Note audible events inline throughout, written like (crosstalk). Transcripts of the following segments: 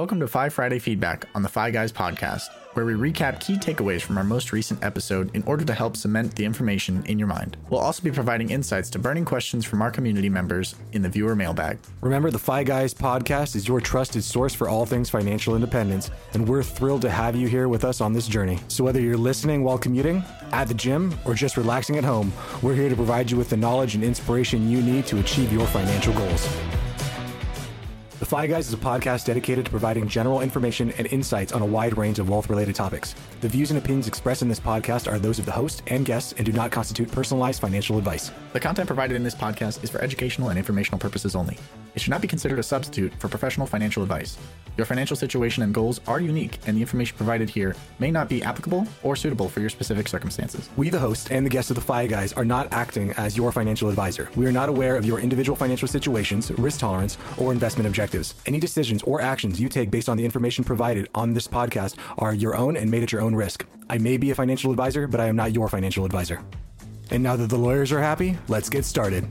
Welcome to FI Friday Feedback on the FI Guys podcast, where we recap key takeaways from our most recent episode in order to help cement the information in your mind. We'll also be providing insights to burning questions from our community members in the viewer mailbag. Remember, the Fi Guys podcast is your trusted source for all things financial independence, and we're thrilled to have you here with us on this journey. So, whether you're listening while commuting, at the gym, or just relaxing at home, we're here to provide you with the knowledge and inspiration you need to achieve your financial goals. Fi Guys is a podcast dedicated to providing general information and insights on a wide range of wealth related topics. The views and opinions expressed in this podcast are those of the host and guests and do not constitute personalized financial advice. The content provided in this podcast is for educational and informational purposes only. It should not be considered a substitute for professional financial advice. Your financial situation and goals are unique, and the information provided here may not be applicable or suitable for your specific circumstances. We, the host and the guests of the Fi Guys, are not acting as your financial advisor. We are not aware of your individual financial situations, risk tolerance, or investment objectives. Any decisions or actions you take based on the information provided on this podcast are your own and made at your own risk. I may be a financial advisor, but I am not your financial advisor. And now that the lawyers are happy, let's get started.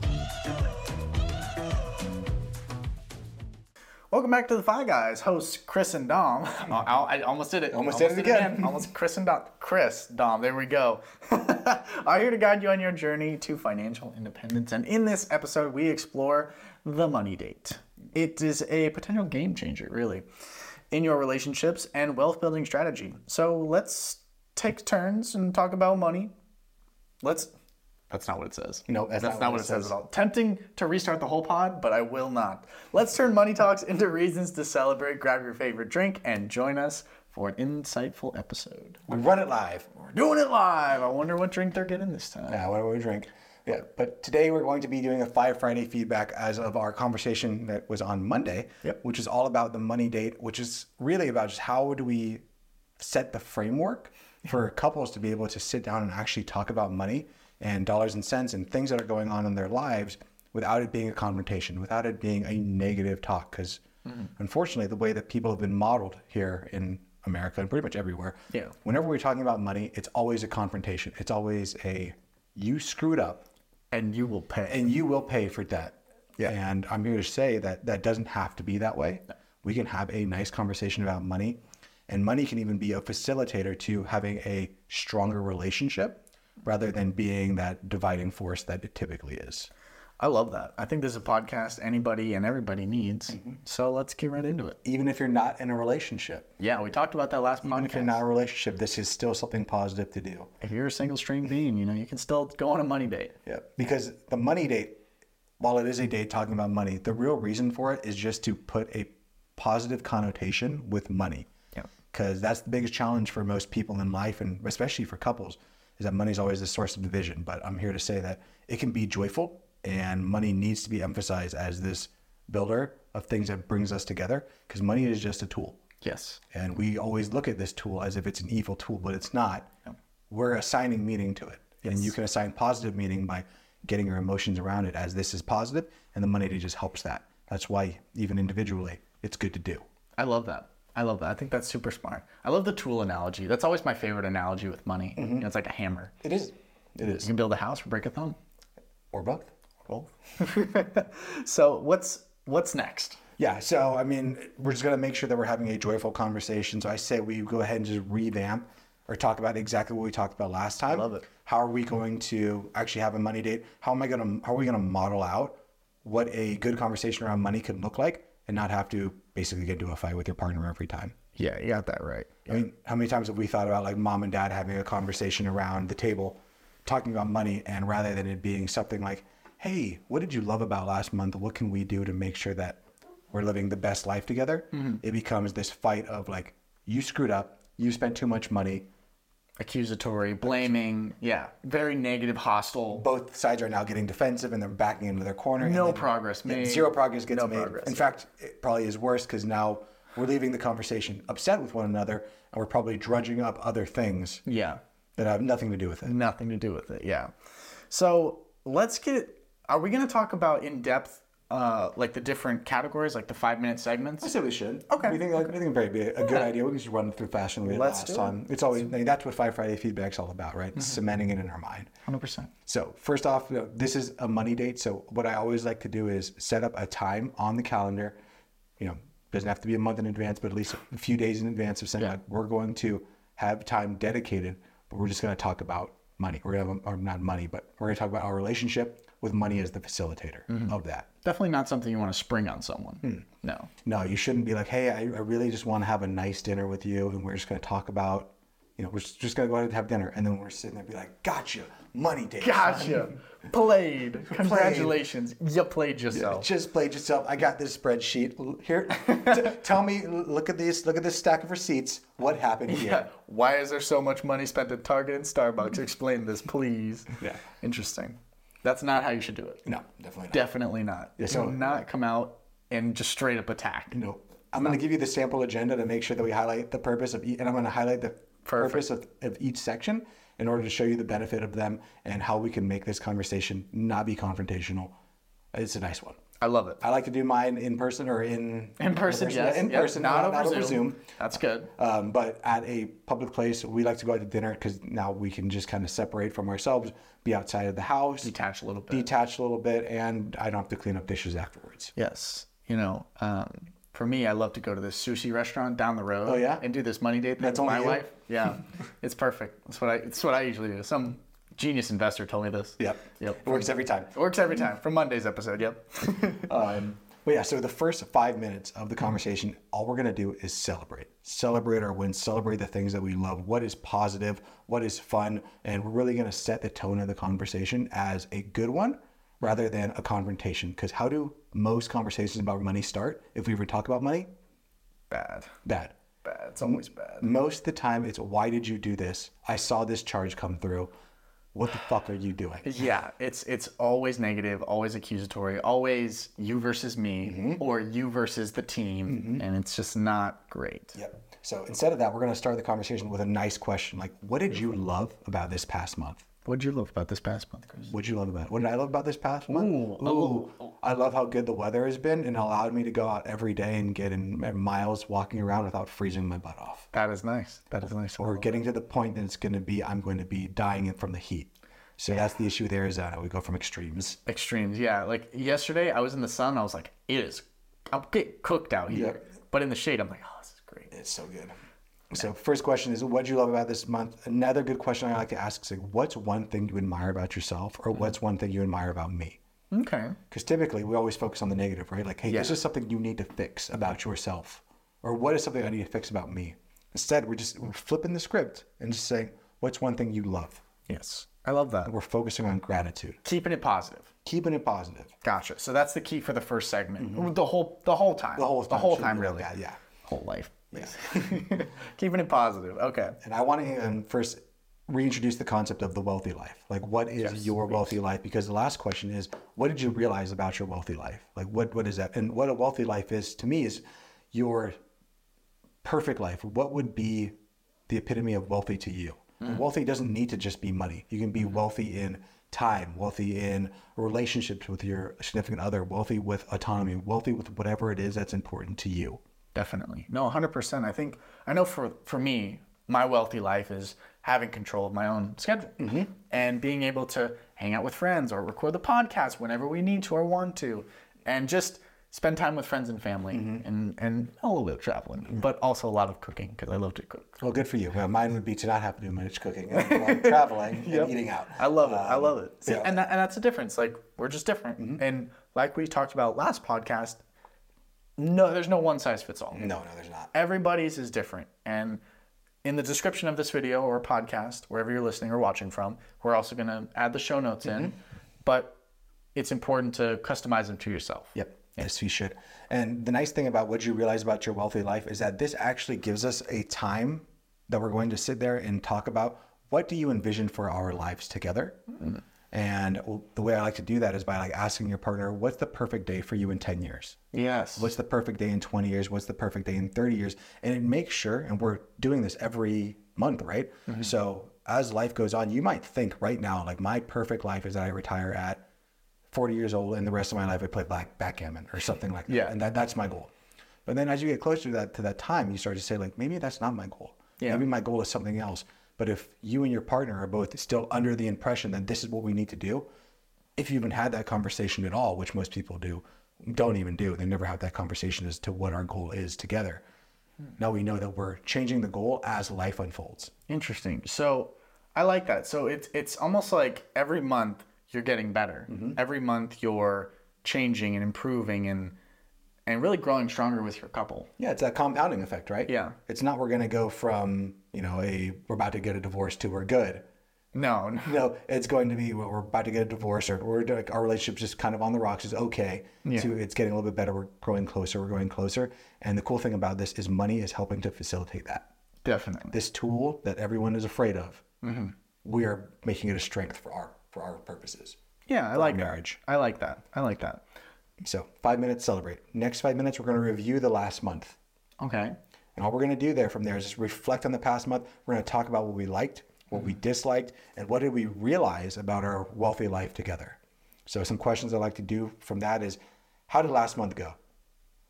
Welcome back to the FI Guys. Hosts Chris and Dom. Oh, I, I almost did it. Almost did it again. almost Chris and Dom. Chris, Dom. There we go. (laughs) are here to guide you on your journey to financial independence. And in this episode, we explore the money date. It is a potential game changer, really, in your relationships and wealth building strategy. So let's take turns and talk about money. Let's. That's not what it says. No, that's not, what it says at all. Tempting to restart the whole pod, but I will not. Let's turn money talks into reasons to celebrate. Grab your favorite drink and join us for an insightful episode. We run it live. We're doing it live. I wonder what drink they're getting this time. Yeah, what do we drink? Yeah, but today we're going to be doing a FI Friday feedback as of our conversation that was on Monday, Yep. which is all about the money date, which is really about just how do we set the framework for (laughs) couples to be able to sit down and actually talk about money and dollars and cents and things that are going on in their lives without it being a confrontation, without it being a negative talk. Because mm-hmm. unfortunately, the way that people have been modeled here in America and pretty much everywhere, Yeah. whenever we're talking about money, it's always a confrontation. It's always a you screwed up And you will pay. and you will pay for debt. Yeah. And I'm here to say that that doesn't have to be that way. We can have a nice conversation about money, and money can even be a facilitator to having a stronger relationship rather than being that dividing force that it typically is. I love that. I think this is a podcast anybody and everybody needs. Mm-hmm. So let's get right into it. Even if you're not in a relationship, Yeah, we talked about that last even if you're podcast. not in a relationship, this is still something positive to do. If you're a single string being, you know, you can still go on a money date. Yeah, because the money date, while it is a date talking about money, the real reason for it is just to put a positive connotation with money. Yeah. Because that's the biggest challenge for most people in life, and especially for couples, is that money is always the source of division. But I'm here to say that it can be joyful, and money needs to be emphasized as this builder of things that brings us together. Because money is just a tool. Yes. And we always look at this tool as if it's an evil tool, but it's not. We're assigning meaning to it. And you can assign positive meaning by getting your emotions around it as this is positive, and the money just helps that. That's why, even individually, it's good to do. I love that. I love that. I think that's super smart. I love the tool analogy. That's always my favorite analogy with money. You know, it's like a hammer. It is. It is. You can build a house or break a thumb. Or both. (laughs) So what's what's next? Yeah, so I mean, we're just gonna make sure that we're having a joyful conversation. So I say we go ahead and just revamp or talk about exactly what we talked about last time. love it. How are we going to actually have a money date? How am I gonna? How are we gonna model out what a good conversation around money could look like, and not have to basically get into a fight with your partner every time? Yeah, you got that right. I mean, how many times have we thought about like mom and dad having a conversation around the table, talking about money, and rather than it being something like, "Hey, what did you love about last month? What can we do to make sure that we're living the best life together?" Mm-hmm. It becomes this fight of like, "You screwed up. You spent too much money." Accusatory, blaming, yeah, very negative, hostile. Both sides are now getting defensive and they're backing into their corner. No then- progress made. Zero progress gets No made. progress, In fact, it probably is worse because now we're leaving the conversation upset with one another, and we're probably drudging up other things Yeah, that have nothing to do with it. nothing to do with it. Yeah. So let's get. Are we going to talk about in depth, uh, like the different categories, like the five minute segments? I say we should. Okay. We think I think it'd be a good idea. We can just run through and we did Let's last time. It's always I mean, that's what FI Friday feedback's all about, right? Mm-hmm. Cementing it in our mind. Hundred percent. So first off, you know, this is a money date. So what I always like to do is set up a time on the calendar. You know, doesn't have to be a month in advance, but at least a few days in advance of saying like, we're going to have time dedicated, but we're just going to talk about money. We're going to, or not money, but we're going to talk about our relationship with money as the facilitator mm-hmm. of that. Definitely not something you want to spring on someone. Hmm. No. No, you shouldn't be like, hey, I, I really just want to have a nice dinner with you, and we're just going to talk about, you know, we're just, just going to go out and have dinner, and then we're sitting there and be like, gotcha, money date. Gotcha. (laughs) Played. Congratulations. You played yourself. You Just played yourself. I got this spreadsheet here. t- (laughs) tell me, look at this. Look at this stack of receipts. What happened here? Yeah. Why is there so much money spent at Target and Starbucks? Explain this, please. Yeah. Interesting. That's not how you should do it. No, definitely not. Definitely not. So- not come out and just straight up attack. No. I'm going to give you the sample agenda to make sure that we highlight the purpose of, each, and I'm going to highlight the purpose of, of each section in order to show you the benefit of them and how we can make this conversation not be confrontational. It's a nice one. I love it. I like to do mine in person or in In person, yes. in Yep, person, not, not, over, over Zoom. Zoom. That's good. Um, but at a public place, we like to go out to dinner because now we can just kind of separate from ourselves, be outside of the house, Detach a little bit. detach a little bit, and I don't have to clean up dishes afterwards. Yes. You know, um, for me, I love to go to this sushi restaurant down the road. Oh, yeah? And do this money date thing That's with my only you? wife. Yeah. (laughs) it's perfect. That's what I. It's what I usually do. Some genius investor told me this. Yep. Yep. It works every time. It works every time. From Monday's episode. Yep. (laughs) Um, but yeah, so the first five minutes of the conversation, all we're gonna do is celebrate, celebrate our wins, celebrate the things that we love, what is positive, what is fun, and we're really gonna set the tone of the conversation as a good one rather than a confrontation. Because how do most conversations about money start? If we ever talk about money, bad. bad. Bad. It's always bad. Most of the time, it's why did you do this? I saw this charge come through. What the fuck are you doing? (laughs) Yeah, it's it's always negative, always accusatory, always you versus me Mm-hmm. or you versus the team, and it's just not great. Yep. So instead of that, we're going to start the conversation with a nice question like, what did you love about this past month? What did you love about this past month, Chris? What did you love about it? What did I love about this past month? Ooh, Ooh, oh. I love how good the weather has been and allowed me to go out every day and get in uh, miles walking around without freezing my butt off. That is nice. That is nice. Or getting to the point that it's going to be, I'm going to be dying from the heat. So that's the issue with Arizona. We go from extremes. Extremes, yeah. Like yesterday, I was in the sun. I was like, it is, I'm getting cooked out here. Yep. But in the shade, I'm like, oh, this is great. It's so good. So first question is, what do you love about this month? Another good question I like to ask is, like, what's one thing you admire about yourself, or what's one thing you admire about me? Okay. Because typically we always focus on the negative, right? Like, hey, this is something you need to fix about yourself, or what is something I need to fix about me. Instead, we're just we're flipping the script and just saying, what's one thing you love? Yes, I love that. We're focusing on gratitude, Keeping it positive. keeping it positive. Gotcha. So that's the key for the first segment. The whole, the whole time. Mm-hmm. The whole the whole time, really. that, yeah. Whole life. Yeah. (laughs) Keeping it positive. Okay. And I want to um, first reintroduce the concept of the wealthy life. Like, what is your wealthy life? Because the last question is, what did you realize about your wealthy life? Like, what what is that? And what a wealthy life is to me is your perfect life. What would be the epitome of wealthy to you? And wealthy doesn't need to just be money. You can be wealthy in time, wealthy in relationships with your significant other, wealthy with autonomy, wealthy with whatever it is that's important to you. Definitely. No, 100%. I think, I know for, for me, my wealthy life is having control of my own schedule mm-hmm. and being able to hang out with friends or record the podcast whenever we need to or want to and just spend time with friends and family mm-hmm. and, and a little bit of traveling, mm-hmm. but also a lot of cooking because I love to cook. Well, good for you. Well, mine would be to not have to do much cooking, and a lot of traveling and eating out. I love it. I um, love it. See, yeah. and, that, and that's the difference. Like, we're just different. And like we talked about last podcast, no, there's no one size fits all. No, no, there's not. everybody's is different. And in the description of this video or podcast, wherever you're listening or watching from, we're also going to add the show notes in. Mm-hmm. But it's important to customize them to yourself. Yep. Yes, you should. And the nice thing about what you realize about your wealthy life is that this actually gives us a time that we're going to sit there and talk about what do you envision for our lives together. Mm-hmm. And the way I like to do that is by like asking your partner, what's the perfect day for you in 10 years? Yes. What's the perfect day in 20 years? What's the perfect day in 30 years? And it makes sure, and we're doing this every month, right? Mm-hmm. So as life goes on, you might think right now, like my perfect life is that I retire at 40 years old and the rest of my life I play black backgammon or something like that. Yeah. And that, that's my goal. But then as you get closer to that to that time, you start to say, like, maybe that's not my goal. Yeah. Maybe my goal is something else. But if you and your partner are both still under the impression that this is what we need to do, if you even had that conversation at all, which most people do, don't even do. They never have that conversation as to what our goal is together. Now we know that we're changing the goal as life unfolds. Interesting. So I like that. So it's it's almost like every month you're getting better. Mm-hmm. Every month you're changing and improving and and really growing stronger with your couple. Yeah, it's that compounding effect, right? Yeah. It's not we're gonna go from you know a we're about to get a divorce to we're good. No, no. (laughs) No, it's going to be we're about to get a divorce or we're like our relationship's just kind of on the rocks. Is okay. Yeah. To it's getting a little bit better. We're growing closer. We're growing closer. And the cool thing about this is money is helping to facilitate that. definitely. This tool that everyone is afraid of, Mm-hmm. we are making it a strength for our for our purposes. Yeah, I like marriage. I like that. I like that. So five minutes celebrate. Next five minutes we're going to review the last month. Okay. And all we're going to do there from there is just reflect on the past month. We're going to talk about what we liked, what we mm-hmm. disliked, and what did we realize about our wealthy life together. So, some questions I like to do from that is how did last month go?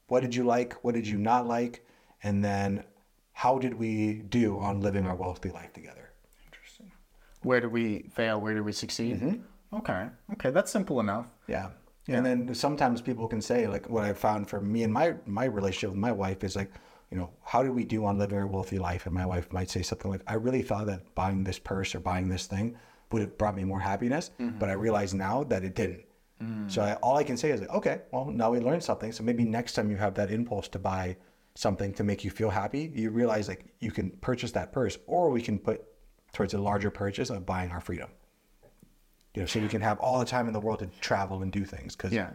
What did you like? What did you not like? And then how did we do on living our wealthy life together? Interesting. Where did we fail? Where did we succeed? Mm-hmm. Okay. Okay, that's simple enough. Yeah. And then sometimes people can say, like, what I found for me and my my relationship with my wife is like, you know, how do we do on living a wealthy life? And my wife might say something like, I really thought that buying this purse or buying this thing would have brought me more happiness, mm-hmm. but I realize now that it didn't. Mm. So I, all I can say is like, okay, well, now we learned something. So maybe next time you have that impulse to buy something to make you feel happy, you realize like you can purchase that purse, or we can put towards a larger purchase of buying our freedom. You know, so we can have all the time in the world to travel and do things. Because Yeah.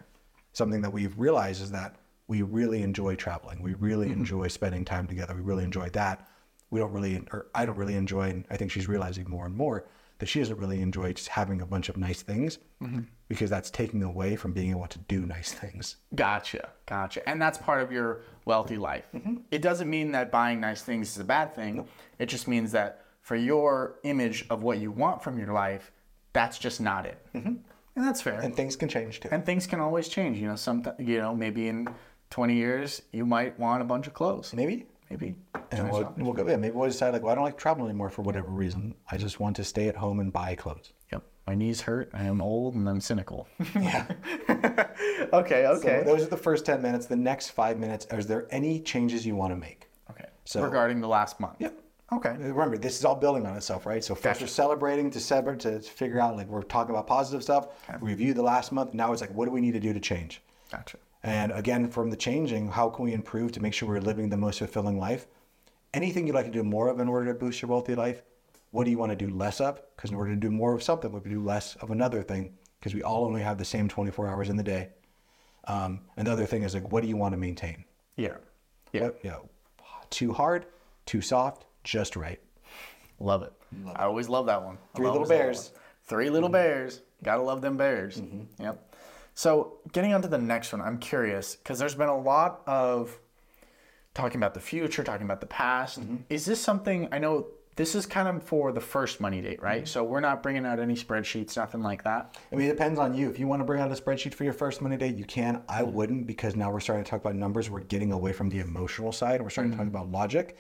something that we've realized is that we really enjoy traveling. We really mm-hmm. enjoy spending time together. We really enjoy that. We don't really, or I don't really enjoy, and I think she's realizing more and more that she doesn't really enjoy just having a bunch of nice things mm-hmm. because that's taking away from being able to do nice things. Gotcha. Gotcha. And that's part of your wealthy life. Mm-hmm. It doesn't mean that buying nice things is a bad thing. It just means that for your image of what you want from your life, that's just not it. Mm-hmm. And that's fair. And things can change too. and things can always change. You know, some you know maybe in 20 years you might want a bunch of clothes. Maybe. Maybe. And we'll, we'll go, yeah, maybe we'll decide like, well, I don't like traveling anymore for whatever reason. I just want to stay at home and buy clothes. Yep. My knees hurt. I am old and I'm cynical. (laughs) Yeah. okay. (laughs) Okay. So those are the first 10 minutes. The next five minutes, is there any changes you want to make? okay. So- regarding the last month. Yep. Okay. Remember, this is all building on itself, right? So first we're celebrating December to figure out like we're talking about positive stuff. Review the last month. Now it's like, what do we need to do to change? Gotcha. And again, from the changing, how can we improve to make sure we're living the most fulfilling life? Anything you'd like to do more of in order to boost your wealthy life? What do you want to do less of? Because in order to do more of something, we do less of another thing. Because we all only have the same 24 hours in the day. Um, and the other thing is like, what do you want to maintain? Yeah. Yeah. What, you know, too hard, too soft, just right. Love it. I always love that one. Three little always love that bears. Three little mm-hmm. bears. Gotta love them bears. Mm-hmm. Yep. So getting on to the next one, I'm curious because there's been a lot of talking about the future, talking about the past. Mm-hmm. Is this something I know? This is kind of for the first money date, right? Mm-hmm. So we're not bringing out any spreadsheets, nothing like that. I mean, it depends on you. If you want to bring out a spreadsheet for your first money date, you can. I mm-hmm. wouldn't because now we're starting to talk about numbers. We're getting away from the emotional side. We're starting to talk mm-hmm. about logic.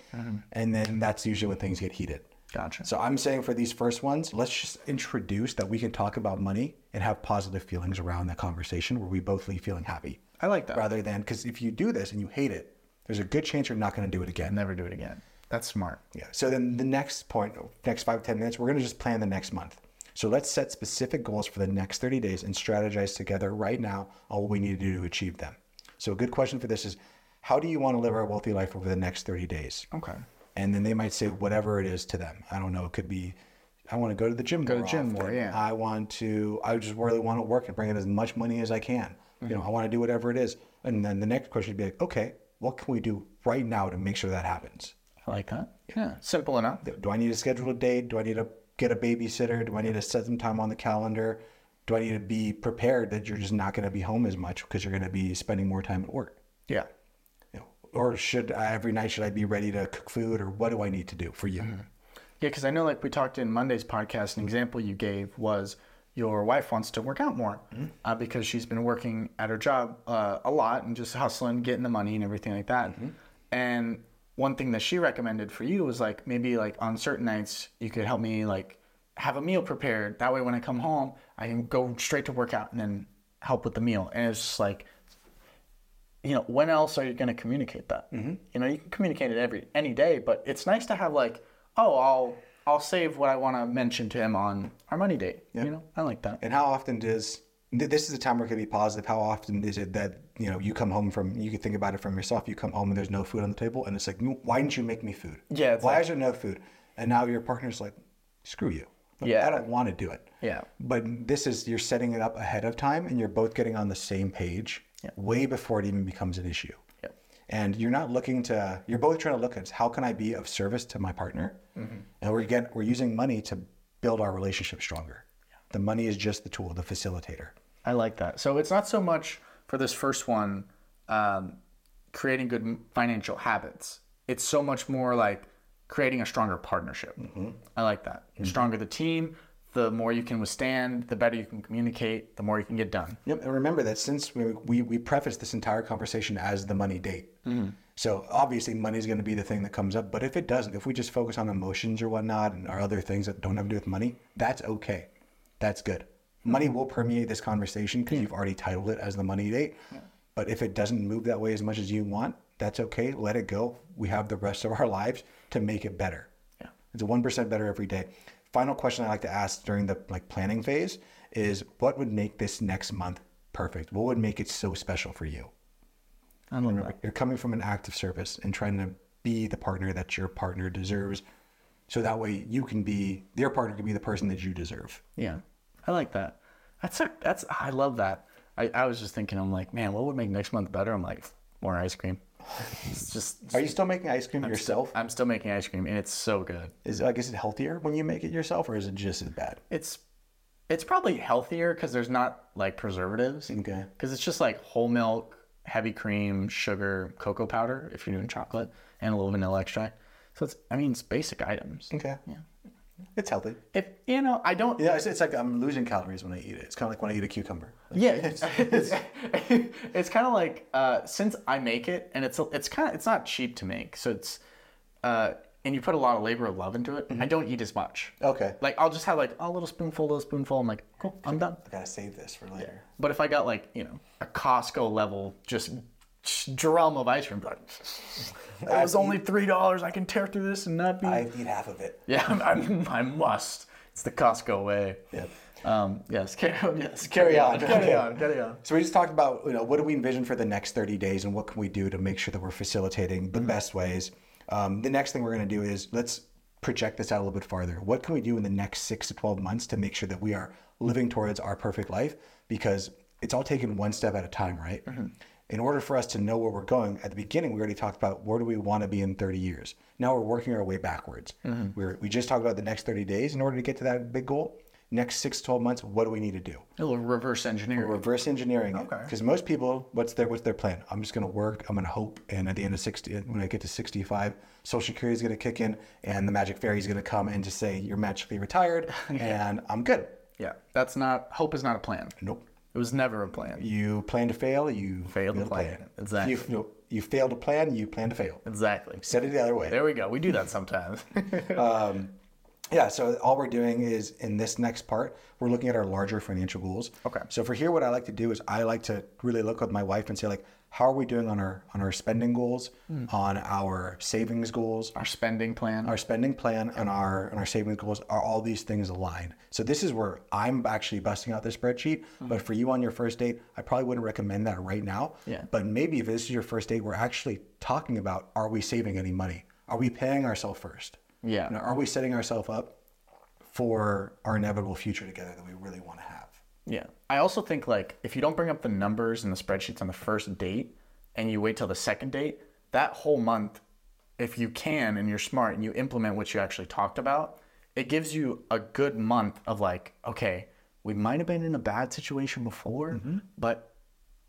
And then that's usually when things get heated. Gotcha. So I'm saying for these first ones, let's just introduce that we can talk about money and have positive feelings around that conversation where we both leave feeling happy. I like that. Rather than, because if you do this and you hate it, there's a good chance you're not going to do it again. Never do it again. That's smart. Yeah. So then the next point, next five ten minutes, we're going to just plan the next month. So let's set specific goals for the next 30 days and strategize together right now on what we need to do to achieve them. So a good question for this is, how do you want to live a wealthy life over the next 30 days? Okay. And then they might say whatever it is to them. I don't know. It could be, I want to go to the gym to more Go to the gym more, yeah. I want to, I just really want to work and bring in as much money as I can. You know, mm-hmm. I want to do whatever it is. And then the next question would be like, okay, what can we do right now to make sure that happens? I like that. Yeah. Simple enough. Do I need to schedule a date? Do I need to get a babysitter? Do I need to set some time on the calendar? Do I need to be prepared that you're just not going to be home as much because you're going to be spending more time at work? Yeah. You know, or should I, every night should I be ready to cook food, or what do I need to do for you? Yeah, because I know, like we talked in Monday's podcast, an example you gave was your wife wants to work out more uh, because she's been working at her job uh, a lot and just hustling, getting the money and everything like that. And one thing that she recommended for you was like maybe like on certain nights you could help me like have a meal prepared. That way, when I come home, I can go straight to work out and then help with the meal. And it's just like you know, when else are you going to communicate that? Mm-hmm. You know, you can communicate it every any day, but it's nice to have like, oh, I'll I'll save what I want to mention to him on our money date. You know, I like that. And how often does this is a time where it can be positive? How often is it that you know you come home from you can think about it from yourself? You come home and there's no food on the table, and it's like, why didn't you make me food? Yeah, Why like- is there no food? And now your partner's like, screw you. Like, Yeah. I don't want to do it. Yeah. But this is you're setting it up ahead of time, and you're both getting on the same page way before it even becomes an issue. Yeah. And you're not looking to. You're both trying to look at how can I be of service to my partner, mm-hmm. and we're get we're using money to build our relationship stronger. Yeah. The money is just the tool, the facilitator. I like that. So it's not so much for this first one, um, creating good financial habits. It's so much more like creating a stronger partnership. Mm-hmm. I like that. The mm-hmm. stronger the team, the more you can withstand, the better you can communicate, the more you can get done. Yep, and remember that since we we, we prefaced this entire conversation as the money date, mm-hmm. so obviously money is going to be the thing that comes up. But if it doesn't, if we just focus on emotions or whatnot and our other things that don't have to do with money, that's okay. That's good. Money will permeate this conversation because you've already titled it as the money date. But if it doesn't move that way as much as you want, that's okay. Let it go. We have the rest of our lives to make it better. Yeah. It's a one percent better every day. Final question I like to ask during the like planning phase is what would make this next month perfect? What would make it so special for you? I love that. You're coming from an act of service and trying to be the partner that your partner deserves. So that way you can be their partner can be the person that you deserve. Yeah, I like that. That's a, that's I love that. I, I was just thinking, I'm like, man, what would make next month better? I'm like, more ice cream. It's (laughs) just Are you still making ice cream yourself? I'm still making ice cream, and it's so good. Is like is it healthier when you make it yourself or is it just as bad? It's it's probably healthier because there's not like preservatives. Okay. Because it's just like whole milk, heavy cream, sugar, cocoa powder if you're doing chocolate, and a little vanilla extract. So it's I mean it's basic items. Okay. Yeah. It's healthy. If you know, I don't. Yeah, it's, it's like I'm losing calories when I eat it. It's kind of like when I eat a cucumber. Yeah, it's (laughs) it's, it's kind of like uh, since I make it and it's it's kind of it's not cheap to make, so it's uh, and you put a lot of labor and love into it. I don't eat as much. Okay. Like I'll just have like a little spoonful, a little spoonful. I'm like, cool, I'm done. I gotta save this for later. But if I got like you know a Costco level just drum of ice cream, like it was only three dollars. I can tear through this and not be. I eat half of it. yeah, (laughs) I'm, I must. It's the Costco way. Yep. Um, yes. (laughs) Carry on. Yes. Carry on. Carry on. (laughs) Carry on. So we just talked about you know what do we envision for the next 30 days and what can we do to make sure that we're facilitating the best ways. Um, the next thing we're going to do is let's project this out a little bit farther. What can we do in the next six to 12 months to make sure that we are living towards our perfect life? Because it's all taken one step at a time, right? In order for us to know where we're going, at the beginning we already talked about where do we want to be in 30 years. Now we're working our way backwards. Mm-hmm. We're, we just talked about the next 30 days. In order to get to that big goal, next six to 12 months, what do we need to do? A little reverse engineering. reverse engineering Okay. because most people what's their what's their plan i'm just going to work i'm going to hope and at the end of 60 when i get to 65 social security is going to kick in and the magic fairy is going to come and just say you're magically retired (laughs) and i'm good Yeah, that's not hope is not a plan. nope It was never a plan. you plan to fail you Fail to plan. Exactly. you, you, you fail to plan you plan to fail Exactly. set it the other way There we go. We do that sometimes. (laughs) Um, yeah, so all we're doing is in this next part, we're looking at our larger financial goals. Okay. So for here, what I like to do is I like to really look with my wife and say like, how are we doing on our on our spending goals, hmm. on our savings goals, Our spending plan. our spending plan, and our and our savings goals are all these things aligned. So this is where I'm actually busting out this spreadsheet. But mm-hmm. for you on your first date, I probably wouldn't recommend that right now. Yeah. But maybe if this is your first date, we're actually talking about are we saving any money? Are we paying ourselves first? Yeah. You know, are we setting ourselves up for our inevitable future together that we really want to have? Yeah. I also think like if you don't bring up the numbers and the spreadsheets on the first date and you wait till the second date, that whole month, if you can and you're smart and you implement what you actually talked about, it gives you a good month of like, okay, we might have been in a bad situation before, mm-hmm. but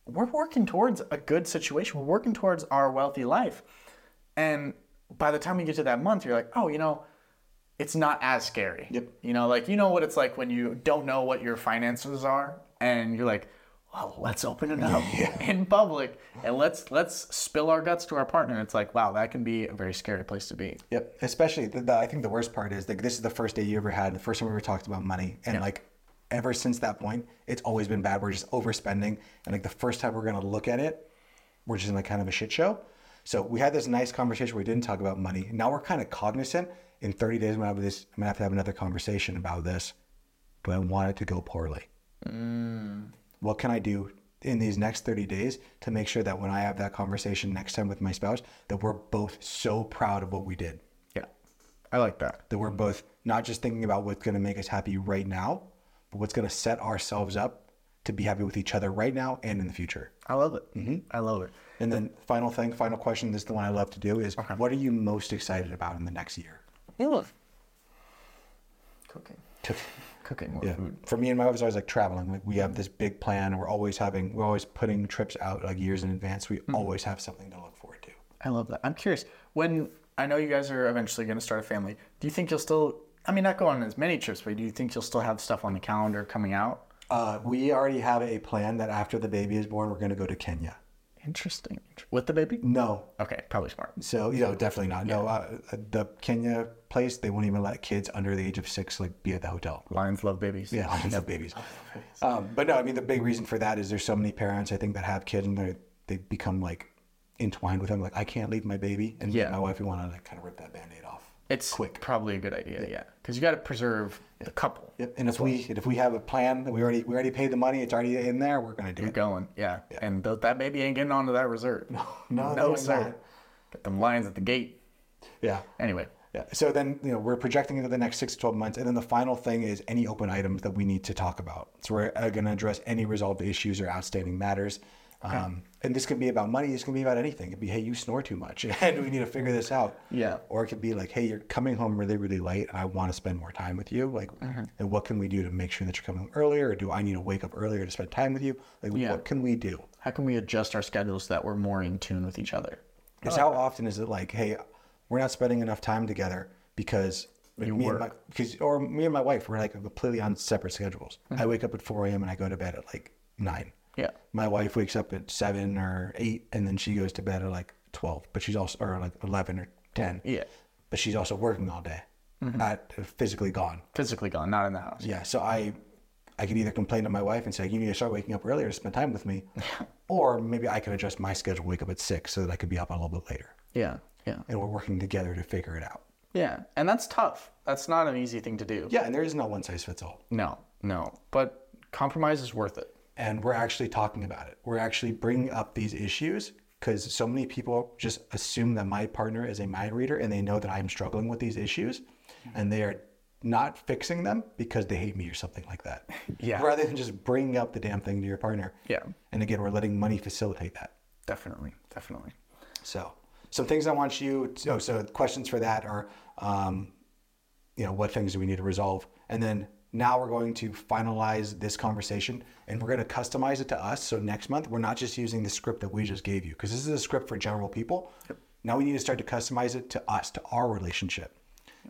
we're working towards a good situation. We're working towards our wealthy life. And by the time you get to that month, you're like, oh, you know, it's not as scary. Yep. You know, like you know what it's like when you don't know what your finances are, and you're like, well, let's open it up (laughs) in public and let's let's spill our guts to our partner. It's like, wow, that can be a very scary place to be. Yep. Especially, the, the, I think the worst part is like this is the first day you ever had, the first time we ever talked about money, and like ever since that point, it's always been bad. We're just overspending, and like the first time we're gonna look at it, we're just in like kind of a shit show. So we had this nice conversation where we didn't talk about money. Now we're kind of cognizant. In 30 days, I'm gonna have this. I'm gonna have to have another conversation about this. but I want it to go poorly? Mm. What can I do in these next 30 days to make sure that when I have that conversation next time with my spouse, that we're both so proud of what we did, Yeah. I like that. that we're both not just thinking about what's gonna make us happy right now, but what's gonna set ourselves up to be happy with each other right now and in the future. I love it. Mm-hmm. I love it. And then final thing, final question. This is the one I love to do: is what are you most excited about in the next year? Cooking. To- Cooking Cooking more Yeah. food. For me and my wife, it's always like traveling. Like we have this big plan. We're always having, we're always putting trips out like years in advance. We always have something to look forward to. I love that. I'm curious. When I know you guys are eventually going to start a family, do you think you'll still? I mean, not go on as many trips, but do you think you'll still have stuff on the calendar coming out? Uh, we already have a plan that after the baby is born, we're going to go to Kenya. Interesting. With the baby? No. Okay, probably smart. So, you know, definitely not. No, uh, the Kenya place, they won't even let kids under the age of six like be at the hotel. Lions love babies. Yeah, (laughs) lions love babies. Um, but no, I mean the big reason for that is there's so many parents I think that have kids and they they become like entwined with them. Like I can't leave my baby, and Yeah. my wife we want to like kind of rip that band-aid off. It's Quick. Probably a good idea. Yeah, because you got to preserve the couple. Yep. And if we if we have a plan that we already we already paid the money, it's already in there, we're gonna do You're it. going. Yeah. And th- that baby ain't getting onto that reserve. (laughs) No, no, no, sir. not. Get them lions at the gate. Yeah. Anyway. Yeah. So then, you know, we're projecting into the next six to 12 months. And then the final thing is any open items that we need to talk about. So we're uh, going to address any resolved issues or outstanding matters. Um, and this could be about money. This can be about anything. It could be, hey, you snore too much (laughs) and we need to figure this out. Yeah. Or it could be like, hey, you're coming home really, really late. And I want to spend more time with you. Like, and what can we do to make sure that you're coming home earlier? Or do I need to wake up earlier to spend time with you? Like, Yeah. what can we do? How can we adjust our schedules so that we're more in tune with each other? Is how often is it like, hey, we're not spending enough time together because like, me and my, because or me and my wife we're like completely on separate schedules. I wake up at 4 a.m. and I go to bed at like nine. Yeah. My wife wakes up at seven or eight, and then she goes to bed at like 12. But she's also or like 11 or 10. Yeah. But she's also working all day, mm-hmm. Not uh, physically gone. Physically gone, not in the house. Yeah. So I, I can either complain to my wife and say you need to start waking up earlier to spend time with me, (laughs) or maybe I can adjust my schedule, wake up at six, so that I could be up a little bit later Yeah. Yeah. and we're working together to figure it out. Yeah. And that's tough. That's not an easy thing to do. Yeah, and there is no one size fits all. No, no. But compromise is worth it. And we're actually talking about it. We're actually bringing up these issues because so many people just assume that my partner is a mind reader and they know that I'm struggling with these issues and they are not fixing them because they hate me or something like that. (laughs) Yeah. Rather than just bringing up the damn thing to your partner. Yeah. And again, we're letting money facilitate that. Definitely. Definitely. So, some things I want you to, oh, so questions for that are, um, you know, what things do we need to resolve? And then now we're going to finalize this conversation and we're going to customize it to us. So next month, we're not just using the script that we just gave you because this is a script for general people. Now we need to start to customize it to us, to our relationship.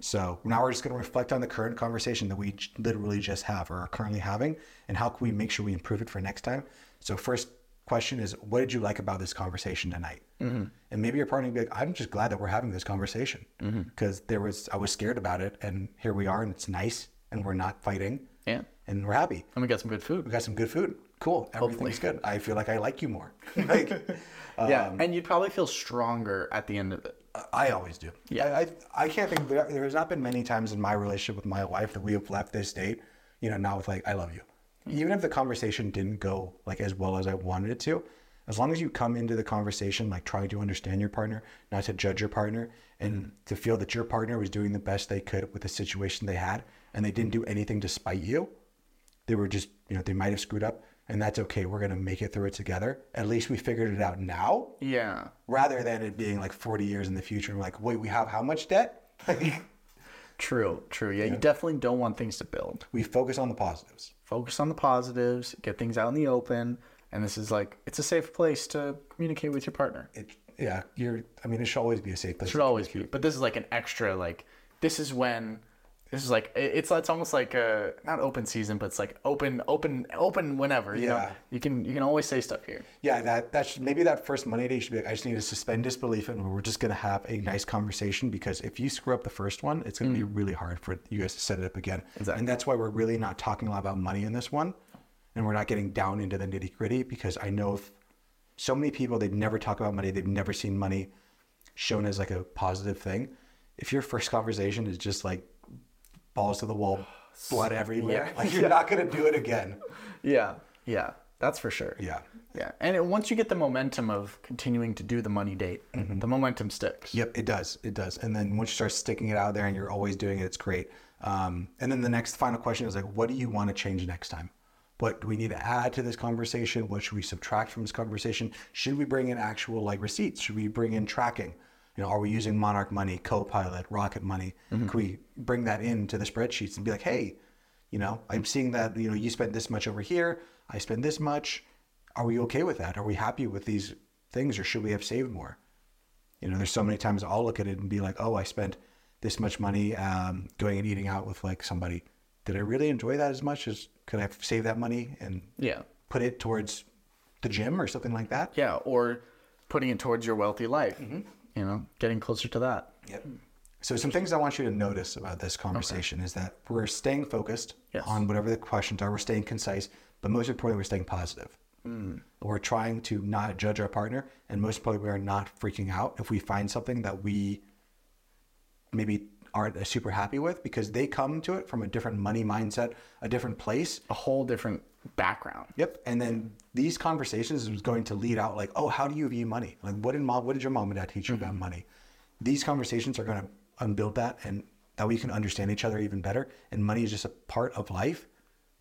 So now we're just going to reflect on the current conversation that we literally just have or are currently having, and how can we make sure we improve it for next time. So first question is, what did you like about this conversation tonight? Mm-hmm. And maybe your partner will be like, I'm just glad that we're having this conversation mm-hmm. because there was I was scared about it, and here we are, and it's nice, and we're not fighting, Yeah. and we're happy. And we got some good food. We got some good food. Cool. Everything's good. I feel like I like you more. (laughs) like, yeah. Um, and you'd probably feel stronger at the end of it. I always do. Yeah. I, I, I can't think, there has not been many times in my relationship with my wife that we have left this date, you know, not with like, I love you. Even if the conversation didn't go like as well as I wanted it to, as long as you come into the conversation like trying to understand your partner, not to judge your partner, and mm-hmm. to feel that your partner was doing the best they could with the situation they had, and they didn't do anything to spite you, they were just, you know, they might have screwed up, and that's okay. We're gonna make it through it together. At least we figured it out now, Yeah. rather than it being like 40 years in the future. And we're like, wait, we have how much debt? (laughs) True. True. Yeah. You definitely don't want things to build. we focus on the positives. Focus on the positives, get things out in the open. And this is like, it's a safe place to communicate with your partner. It, yeah, you're. I mean, it should always be a safe place. It should always be. But this is like an extra like this is when this is like it's it's almost like a not open season, but it's like open open open whenever. You know, Yeah. you can you can always say stuff here. Yeah, that that should, maybe that first Monday day should be like, I just need to suspend disbelief and we're just gonna have a nice conversation because if you screw up the first one, it's gonna be mm. really hard for you guys to set it up again. Exactly. And that's why we're really not talking a lot about money in this one, and we're not getting down into the nitty gritty because I know if so many people they've never talk about money. They've never seen money shown as like a positive thing. If your first conversation is just like balls to the wall, (sighs) blood everywhere, like you're not gonna do it again. (laughs) Yeah, yeah, that's for sure. Yeah. Yeah, and it, once you get the momentum of continuing to do the money date, the momentum sticks. Yep, it does. It does. And then once you start sticking it out there and you're always doing it, it's great. Um, and then the next final question is like, what do you want to change next time? What do we need to add to this conversation? What should we subtract from this conversation? Should we bring in actual like receipts? Should we bring in tracking? You know, are we using Monarch Money, Copilot, Rocket Money? Mm-hmm. Can we bring that into the spreadsheets and be like, hey, you know, I'm mm-hmm. seeing that you know you spent this much over here. I spend this much. Are we okay with that? Are we happy with these things, or should we have saved more? You know, there's so many times I'll look at it and be like, oh, I spent this much money um, going and eating out with like somebody. Did I really enjoy that as much as could I save that money and Yeah, put it towards the gym or something like that? yeah, or putting it towards your wealthy life. Mm-hmm. You know, getting closer to that. Yep. So some things I want you to notice about this conversation is that we're staying focused Yes. on whatever the questions are. We're staying concise, but most importantly, we're staying positive. Mm. We're trying to not judge our partner, and most importantly, we are not freaking out if we find something that we maybe aren't super happy with because they come to it from a different money mindset, a different place. A whole different background. Yep. And then these conversations is going to lead out like, oh, how do you view money? Like, what did mom, what did your mom and dad teach you about money? These conversations are going to unbuild that, and that we can understand each other even better. And money is just a part of life,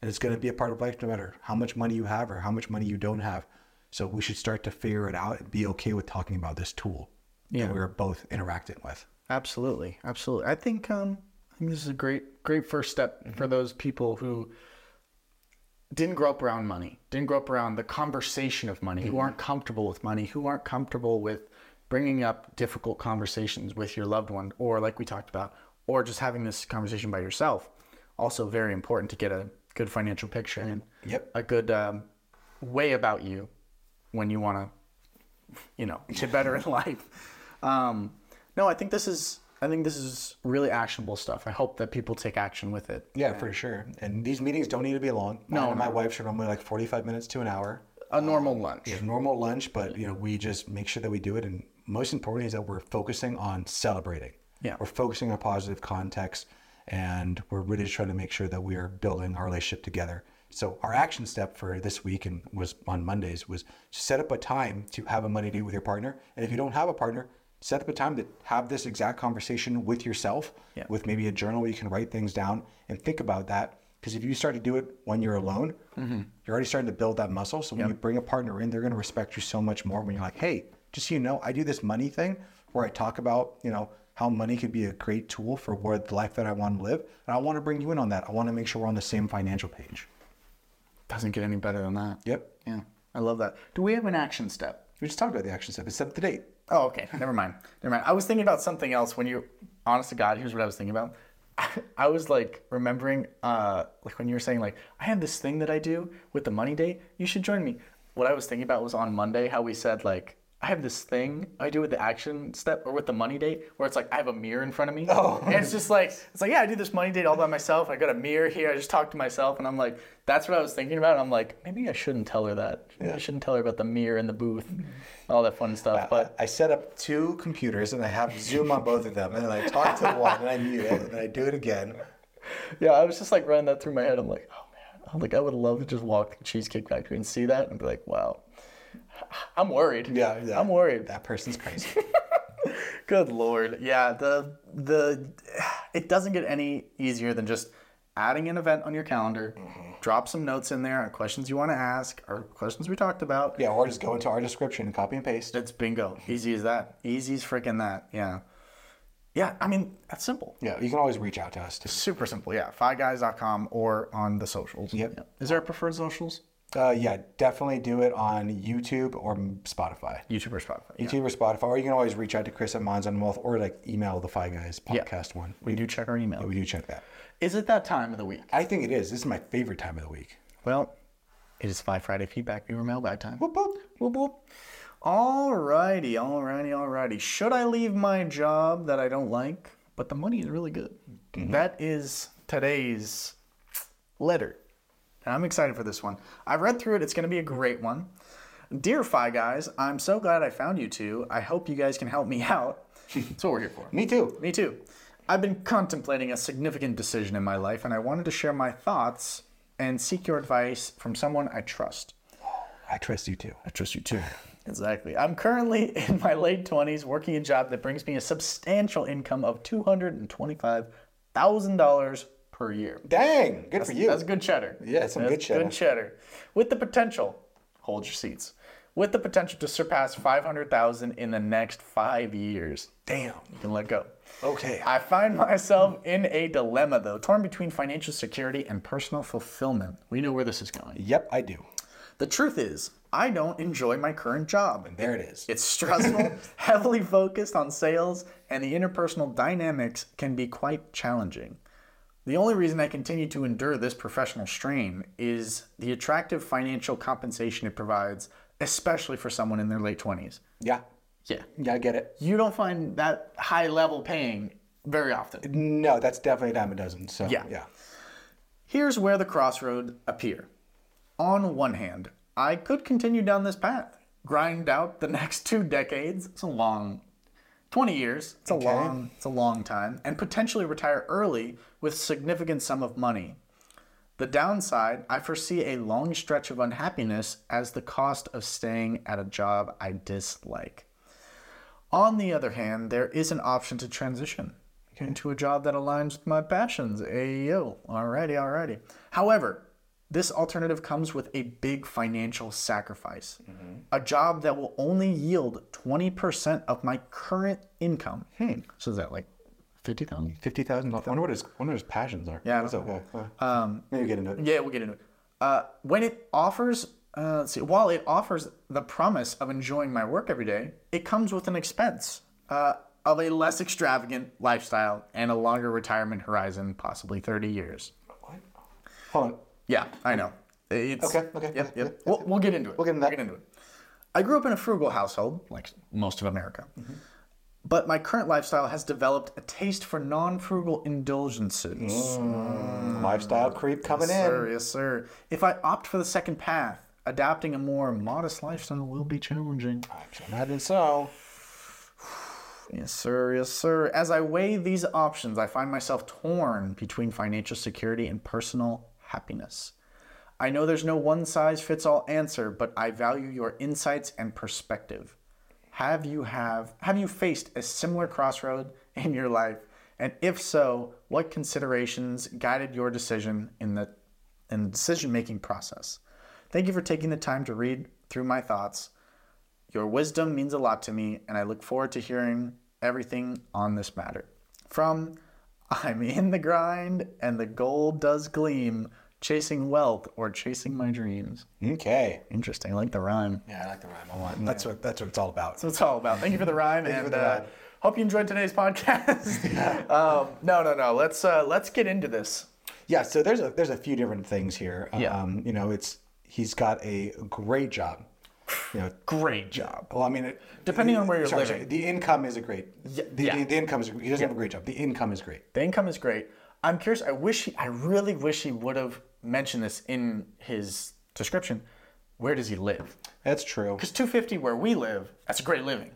and it's going to be a part of life no matter how much money you have or how much money you don't have. So we should start to figure it out and be okay with talking about this tool Yeah. that we're both interacting with. Absolutely, absolutely. I think um, I think this is a great, great first step for those people who didn't grow up around money, didn't grow up around the conversation of money, who aren't comfortable with money, who aren't comfortable with bringing up difficult conversations with your loved one, or like we talked about, or just having this conversation by yourself. Also, very important to get a good financial picture and Yep. a good um, way about you when you want to you know get better in (laughs) life um, no i think this is i think this is really actionable stuff i hope that people take action with it Yeah, for sure. And these meetings don't need to be long. No, and my wife's are normally like 45 minutes to an hour. a normal lunch a normal lunch, but you know, we just make sure that we do it. And most importantly is that we're focusing on celebrating. Yeah. We're focusing on positive context and we're really trying to make sure that we are building our relationship together. So our action step for this week and was on Mondays was to set up a time to have a money date with your partner. And if you don't have a partner, set up a time to have this exact conversation with yourself, Yeah. with maybe a journal where you can write things down and think about that. Because if you start to do it when you're alone, mm-hmm. you're already starting to build that muscle. So when you bring a partner in, they're going to respect you so much more when you're like, hey, just so you know, I do this money thing where I talk about, you know, how money could be a great tool for what the life that I want to live. And I want to bring you in on that. I want to make sure we're on the same financial page. doesn't get any better than that Yep. yeah i love that do we have an action step We just talked about the action step. It's set up the date. Oh okay never mind never mind i was thinking about something else when you honest to god here's what i was thinking about (laughs) I was like remembering, uh, like when you were saying like I have this thing that I do with the money date. You should join me. What I was thinking about was on Monday how we said like I have this thing I do with the action step or with the money date where it's like I have a mirror in front of me. Oh. And it's just like it's like yeah I do this money date all by myself. I got a mirror here. I just talk to myself and I'm like that's what I was thinking about. And I'm like maybe I shouldn't tell her that. Maybe I shouldn't tell her about the mirror in the booth, mm-hmm. all that fun stuff. But I set up two computers and I have Zoom on both of them. And then I talk to one and I mute it and I do it again. Yeah, I was just like running that through my head. I'm like, oh man, I'm like, I would love to just walk the Cheesecake Factory and see that and be like, wow. (laughs) I'm worried. Yeah, yeah. I'm worried. That person's crazy. (laughs) Good lord. Yeah, the the (sighs) it doesn't get any easier than just adding an event on your calendar, mm-hmm. drop some notes in there on questions you want to ask or questions we talked about. yeah, or just go into our description and copy and paste. It's bingo. Easy as that. Easy as freaking that. Yeah. Yeah, I mean, that's simple. Yeah, you can always reach out to us. Too. Super simple. Yeah. FIGuys.com or on the socials. Yep. Is there a preferred socials? Uh, yeah, definitely do it on YouTube or Spotify. YouTube or Spotify. Yeah. YouTube or Spotify, or you can always reach out to Chris at Mons on Wealth or like email the FI Guys Yeah. podcast one. We do check our email. We do check that. Is it that time of the week? I think it is. This is my favorite time of the week. Well, it is FI Friday feedback viewer mailbag time. Whoop, whoop. Whoop, whoop. Alrighty, alrighty, alrighty. Should I leave my job that I don't like, but the money is really good? That is today's letter. And I'm excited for this one. I've read through it. It's going to be a great one. Dear Fi Guys, I'm so glad I found you two. I hope you guys can help me (laughs) out. That's what we're here for. Me too. Me too. I've been contemplating a significant decision in my life, and I wanted to share my thoughts and seek your advice from someone I trust. I trust you too. I trust you too. Exactly. I'm currently (laughs) in my late 20s working a job that brings me a substantial income of $225,000 per year. Dang, good for you. That's good cheddar. Yeah, some That's good cheddar. Good cheddar. With the potential, hold your seats, with the potential to surpass 500,000 in the next five years. Damn. You can let go. Okay. I find myself in a dilemma though, torn between financial security and personal fulfillment. We know where this is going. Yep, I do. The truth is, I don't enjoy my current job. And there it is. It's stressful, (laughs) heavily focused on sales, and the interpersonal dynamics can be quite challenging. The only reason I continue to endure this professional strain is the attractive financial compensation it provides, especially for someone in their late 20s. Yeah. Yeah. Yeah, I get it. You don't find that high level paying very often. No, that's definitely a dime a dozen. So Yeah. yeah. Here's where the crossroad appear. On one hand, I could continue down this path, grind out the (laughs) next two decades. It's a long 20 years. It's a long it's a long time and potentially retire early with significant sum of money. The downside, I foresee a long stretch of unhappiness as the cost of staying at a job I dislike. On the other hand, there is an option to transition into a job that aligns with my passions. Ayo, alrighty, alrighty. However, this alternative comes with a big financial sacrifice. A job that will only yield 20% of my current income. So is that like 50,000? Fifty thousand dollars. I wonder what his wonder what his passions are. Yeah, I That's don't okay. Um, maybe get into it. Yeah, we'll get into it. Uh, when it offers, uh, let's see, while it offers the promise of enjoying my work every day, it comes with an expense uh, of a less extravagant lifestyle and a longer retirement horizon, possibly 30 years. Hold on. Yeah, I know. It's, Okay, okay, Yep, yeah, yep. We'll, we'll get into it. We'll get into that. into it. I grew up in a frugal household, like most of America. Mm-hmm. But my current lifestyle has developed a taste for non frugal indulgences. Lifestyle creep coming in. Sir, yes, sir. If I opt for the second path, adapting a more modest lifestyle will be challenging. I imagine so. Yes, sir, yes, sir. As I weigh these options, I find myself torn between financial security and personal happiness. I know there's no one size fits all answer, but I value your insights and perspective. Have you have have you faced a similar crossroad (laughs) in your life? And if so, what considerations guided your decision in the in the decision-making process? Thank you for taking the time to read through my thoughts. Your wisdom means a lot to me, and I look forward to hearing everything on this matter. From I'm in the grind and the gold does gleam, chasing wealth or chasing my dreams. Okay. Interesting. I like the rhyme. Yeah, I like the rhyme. I want. That's what that's what it's all about. That's what it's all about. Thank you for the rhyme, and the uh, rhyme. hope you enjoyed today's podcast. (laughs) (laughs) um, no, no, no. Let's uh, let's get into this. Yeah, so there's a there's a few different things here. Yeah. Um, you know, it's he's got a great job. You know, Great job. well, I mean, it, Depending on where you're sorry, living. sorry, the income is a great. the, yeah. the, the income is he doesn't have a great job. The income is great. The income is great. I'm curious. I wish he, I really wish he would have mentioned this in his description. Where does he live? That's true. Because 250 where we live, that's a great living.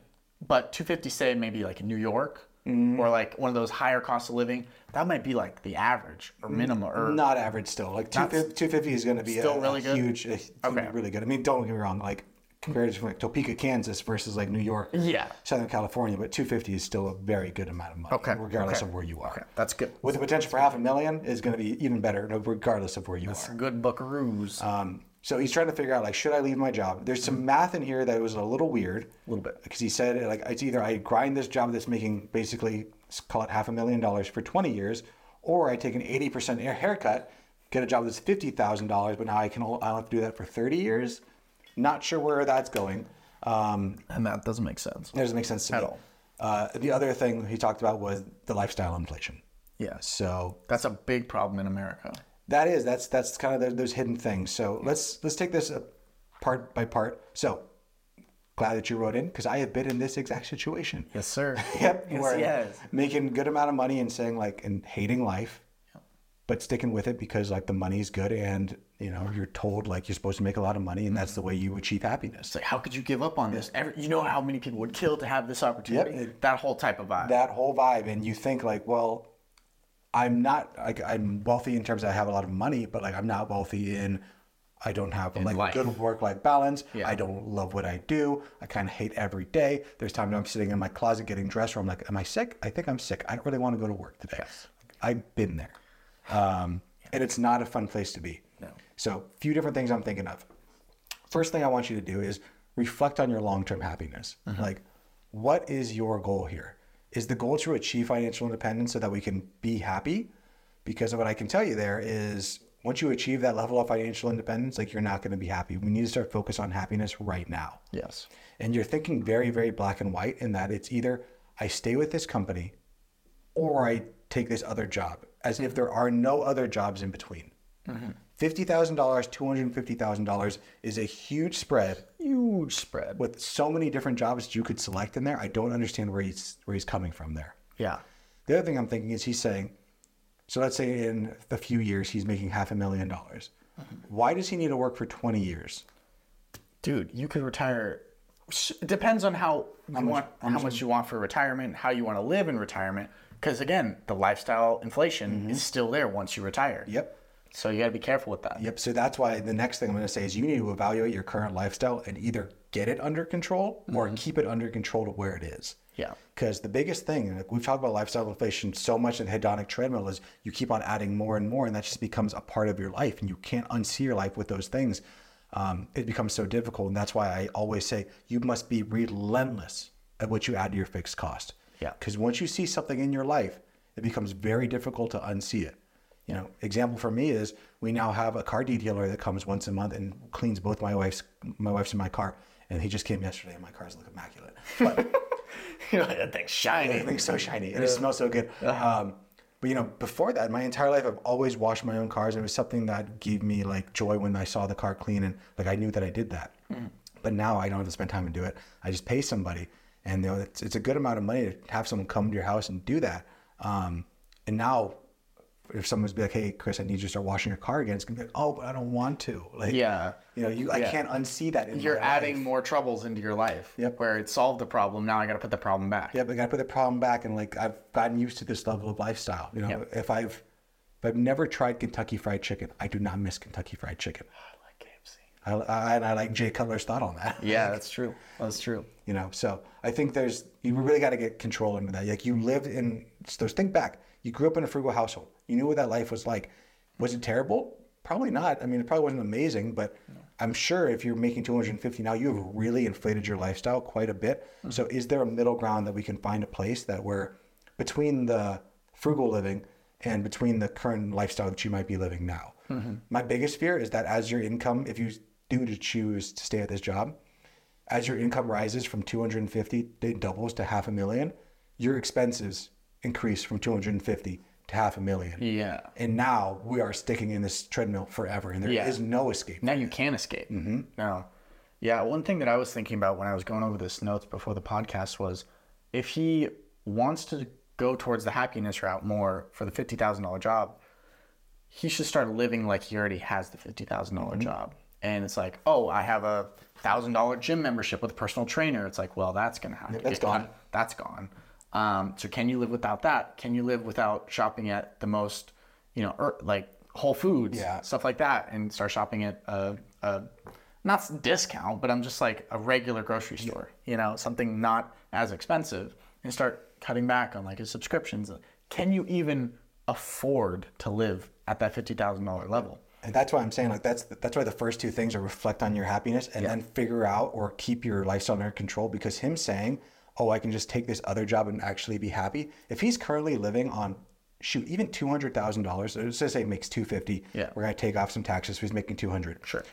But 250 say maybe like in New York mm-hmm. or like one of those higher cost of living, that might be like the average or minimum or Not average still. Like 250, 250 is going to be Still a, really a good? huge, a, Okay. really good. I mean, don't get me wrong. Like compared to like Topeka, Kansas versus like New York, Yeah. Southern California, but 250 is still a very good amount of money, Okay, regardless okay. of where you are. Okay, that's good. With the potential for half a million is going to be even better, no, regardless of where you are. Good buckaroos. Um, so he's trying to figure out like, should I leave my job? There's some math in here that was a little weird. a little bit. Because he said like it's either I grind this job that's making basically let's call it half a million dollars for 20 years, or I take an 80% hair- haircut, get a job that's fifty thousand dollars, but now I can I'll have to do that for 30 years. Not sure where that's going. Um, And that doesn't make sense. it doesn't make sense to At me. all. Uh, the other thing he talked about was the lifestyle inflation. Yeah. So That's a big problem in America. that is that's that's kind of the, those hidden things. So let's let's take this uh, part by part. So glad that you wrote in because I have been in this exact situation. Yes, sir. (laughs) Yep, Yes, where yes. making good amount of money and saying like and hating life, but sticking with it because like the money's good and you know you're told like you're supposed to make a lot of money and that's the way you achieve happiness. It's like, how could you give up on this? Every, you know how many people would kill to have this opportunity? it- that whole type of vibe. that whole vibe and you think like well i'm not like i'm wealthy in terms of i have a lot of money but like i'm not wealthy in i don't have like life. good work life balance Yeah. i don't love what i do i kind of hate every day there's times i'm sitting in my closet getting dressed where i'm like am i sick i think i'm sick i don't really want to go to work today i've been there um, and it's not a fun place to be. So a few different things i'm thinking of first thing I want you to do is reflect on your long term happiness. Mm-hmm. Like, what is your goal here? Is the goal to achieve financial independence so that we can be happy? Because what I can tell you there is once you achieve that level of financial independence, like you're not going to be happy. We need to start focus on happiness right now. yes. And you're thinking very, very black and white in that it's either I stay with this company or I take this other job, as if there are no other jobs in between. Mm-hmm. $50,000, $250,000 is a huge spread Huge spread. with so many different jobs that you could select in there. I don't understand where he's where he's coming from there. Yeah. The other thing I'm thinking is he's saying, so let's say in a few years he's making half a million dollars. Mm-hmm. Why does he need to work for 20 years? Dude, you could retire. It depends on how you want, how much, you want for retirement, how you want to live in retirement. Because again, the lifestyle inflation mm-hmm. is still there once you retire. Yep. So you got to be careful with that. Yep. So that's why the next thing I'm going to say is you need to evaluate your current lifestyle and either get it under control or keep it under control to where it is. Yeah. Because the biggest thing, like we've talked about lifestyle inflation so much in the hedonic treadmill, is you keep on adding more and more, and that just becomes a part of your life, and you can't unsee your life with those things. Um, it becomes so difficult, and that's why I always say you must be relentless at what you add to your fixed cost. Yeah. Because once you see something in your life, it becomes very difficult to unsee it. You know, example for me is we now have a car detailer that comes once a month and cleans both my wife's my wife's and my car. And he just came yesterday, and my cars look immaculate. But (laughs) You're like, that thing's shiny. Everything's so shiny and it smells so good. Um, but you know, before that, my entire life, I've always washed my own cars. And it was something that gave me like joy when I saw the car clean and like I knew that I did that. But now I don't have to spend time and do it. I just pay somebody, and you know, it's, it's a good amount of money to have someone come to your house and do that. Um, and now, if someone's be like, "Hey, Chris, I need you to start washing your car again," it's gonna be like, "Oh, but I don't want to." Like, Yeah. you know, you I Yeah. can't unsee that. In You're adding life. more troubles into your life. Yep. Where it solved the problem, now I got to put the problem back. Yep, I got to put the problem back, and like I've gotten used to this level of lifestyle. You know, Yep. if I've if I've never tried Kentucky Fried Chicken, I do not miss Kentucky Fried Chicken. I like KFC. I, I and I like Jay Cutler's thought on that. Yeah, (laughs) that's true. That's true. You know, so I think there's you really got to get control into that. Like you lived in so think back. You grew up in a frugal household. You knew what that life was like. Was it terrible? Probably not. I mean, it probably wasn't amazing, but I'm sure if you're making 250 now, you have really inflated your lifestyle quite a bit. Mm-hmm. So is there a middle ground that we can find a place that we're between the frugal living and between the current lifestyle that you might be living now? Mm-hmm. My biggest fear is that as your income, if you do to choose to stay at this job, as your income rises from 250 it doubles to half a million your expenses increase from 250 to half a million Yeah. and now we are sticking in this treadmill forever and there is Yeah. no escape Now you can escape. Mm-hmm. No. Yeah, one thing that I was thinking about when I was going over this notes before the podcast was if he wants to go towards the happiness route more for the $50,000 job, he should start living like he already has the $50,000 Mm-hmm. job. And it's like, oh, I have a $1,000 gym membership with a personal trainer. It's like, well, that's going to have to that's (laughs) get cut. gone. That's gone. Um, so can you live without that? Can you live without shopping at the most, you know, er, like Whole Foods, Yeah. stuff like that, and start shopping at a, a not discount, but I'm just like a regular grocery store, you know, something not as expensive, and start cutting back on like his subscriptions. Can you even afford to live at that fifty thousand dollar level? and that's why i'm saying like that's that's why the first two things are reflect on your happiness and then figure out or keep your lifestyle under control because him saying oh i can just take this other job and actually be happy if he's currently living on shoot even $200000 let's just say he makes 250 Yeah. we're going to take off some taxes so he's making 200 Sure.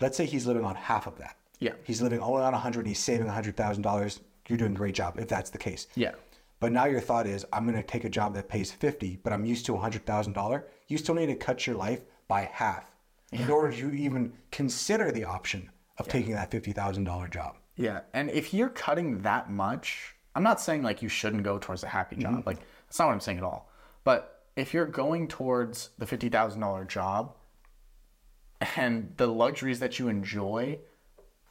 let's say he's living on half of that Yeah. he's living only on a 100 he's saving $100000 you're doing a great job if that's the case Yeah. but now your thought is i'm going to take a job that pays 50 but i'm used to a $100000 you still need to cut your life by half in order to even consider the option of taking that $50000 job Yeah, and if you're cutting that much, I'm not saying like you shouldn't go towards a happy job. Like that's not what I'm saying at all. But if you're going towards the fifty thousand dollar job and the luxuries that you enjoy,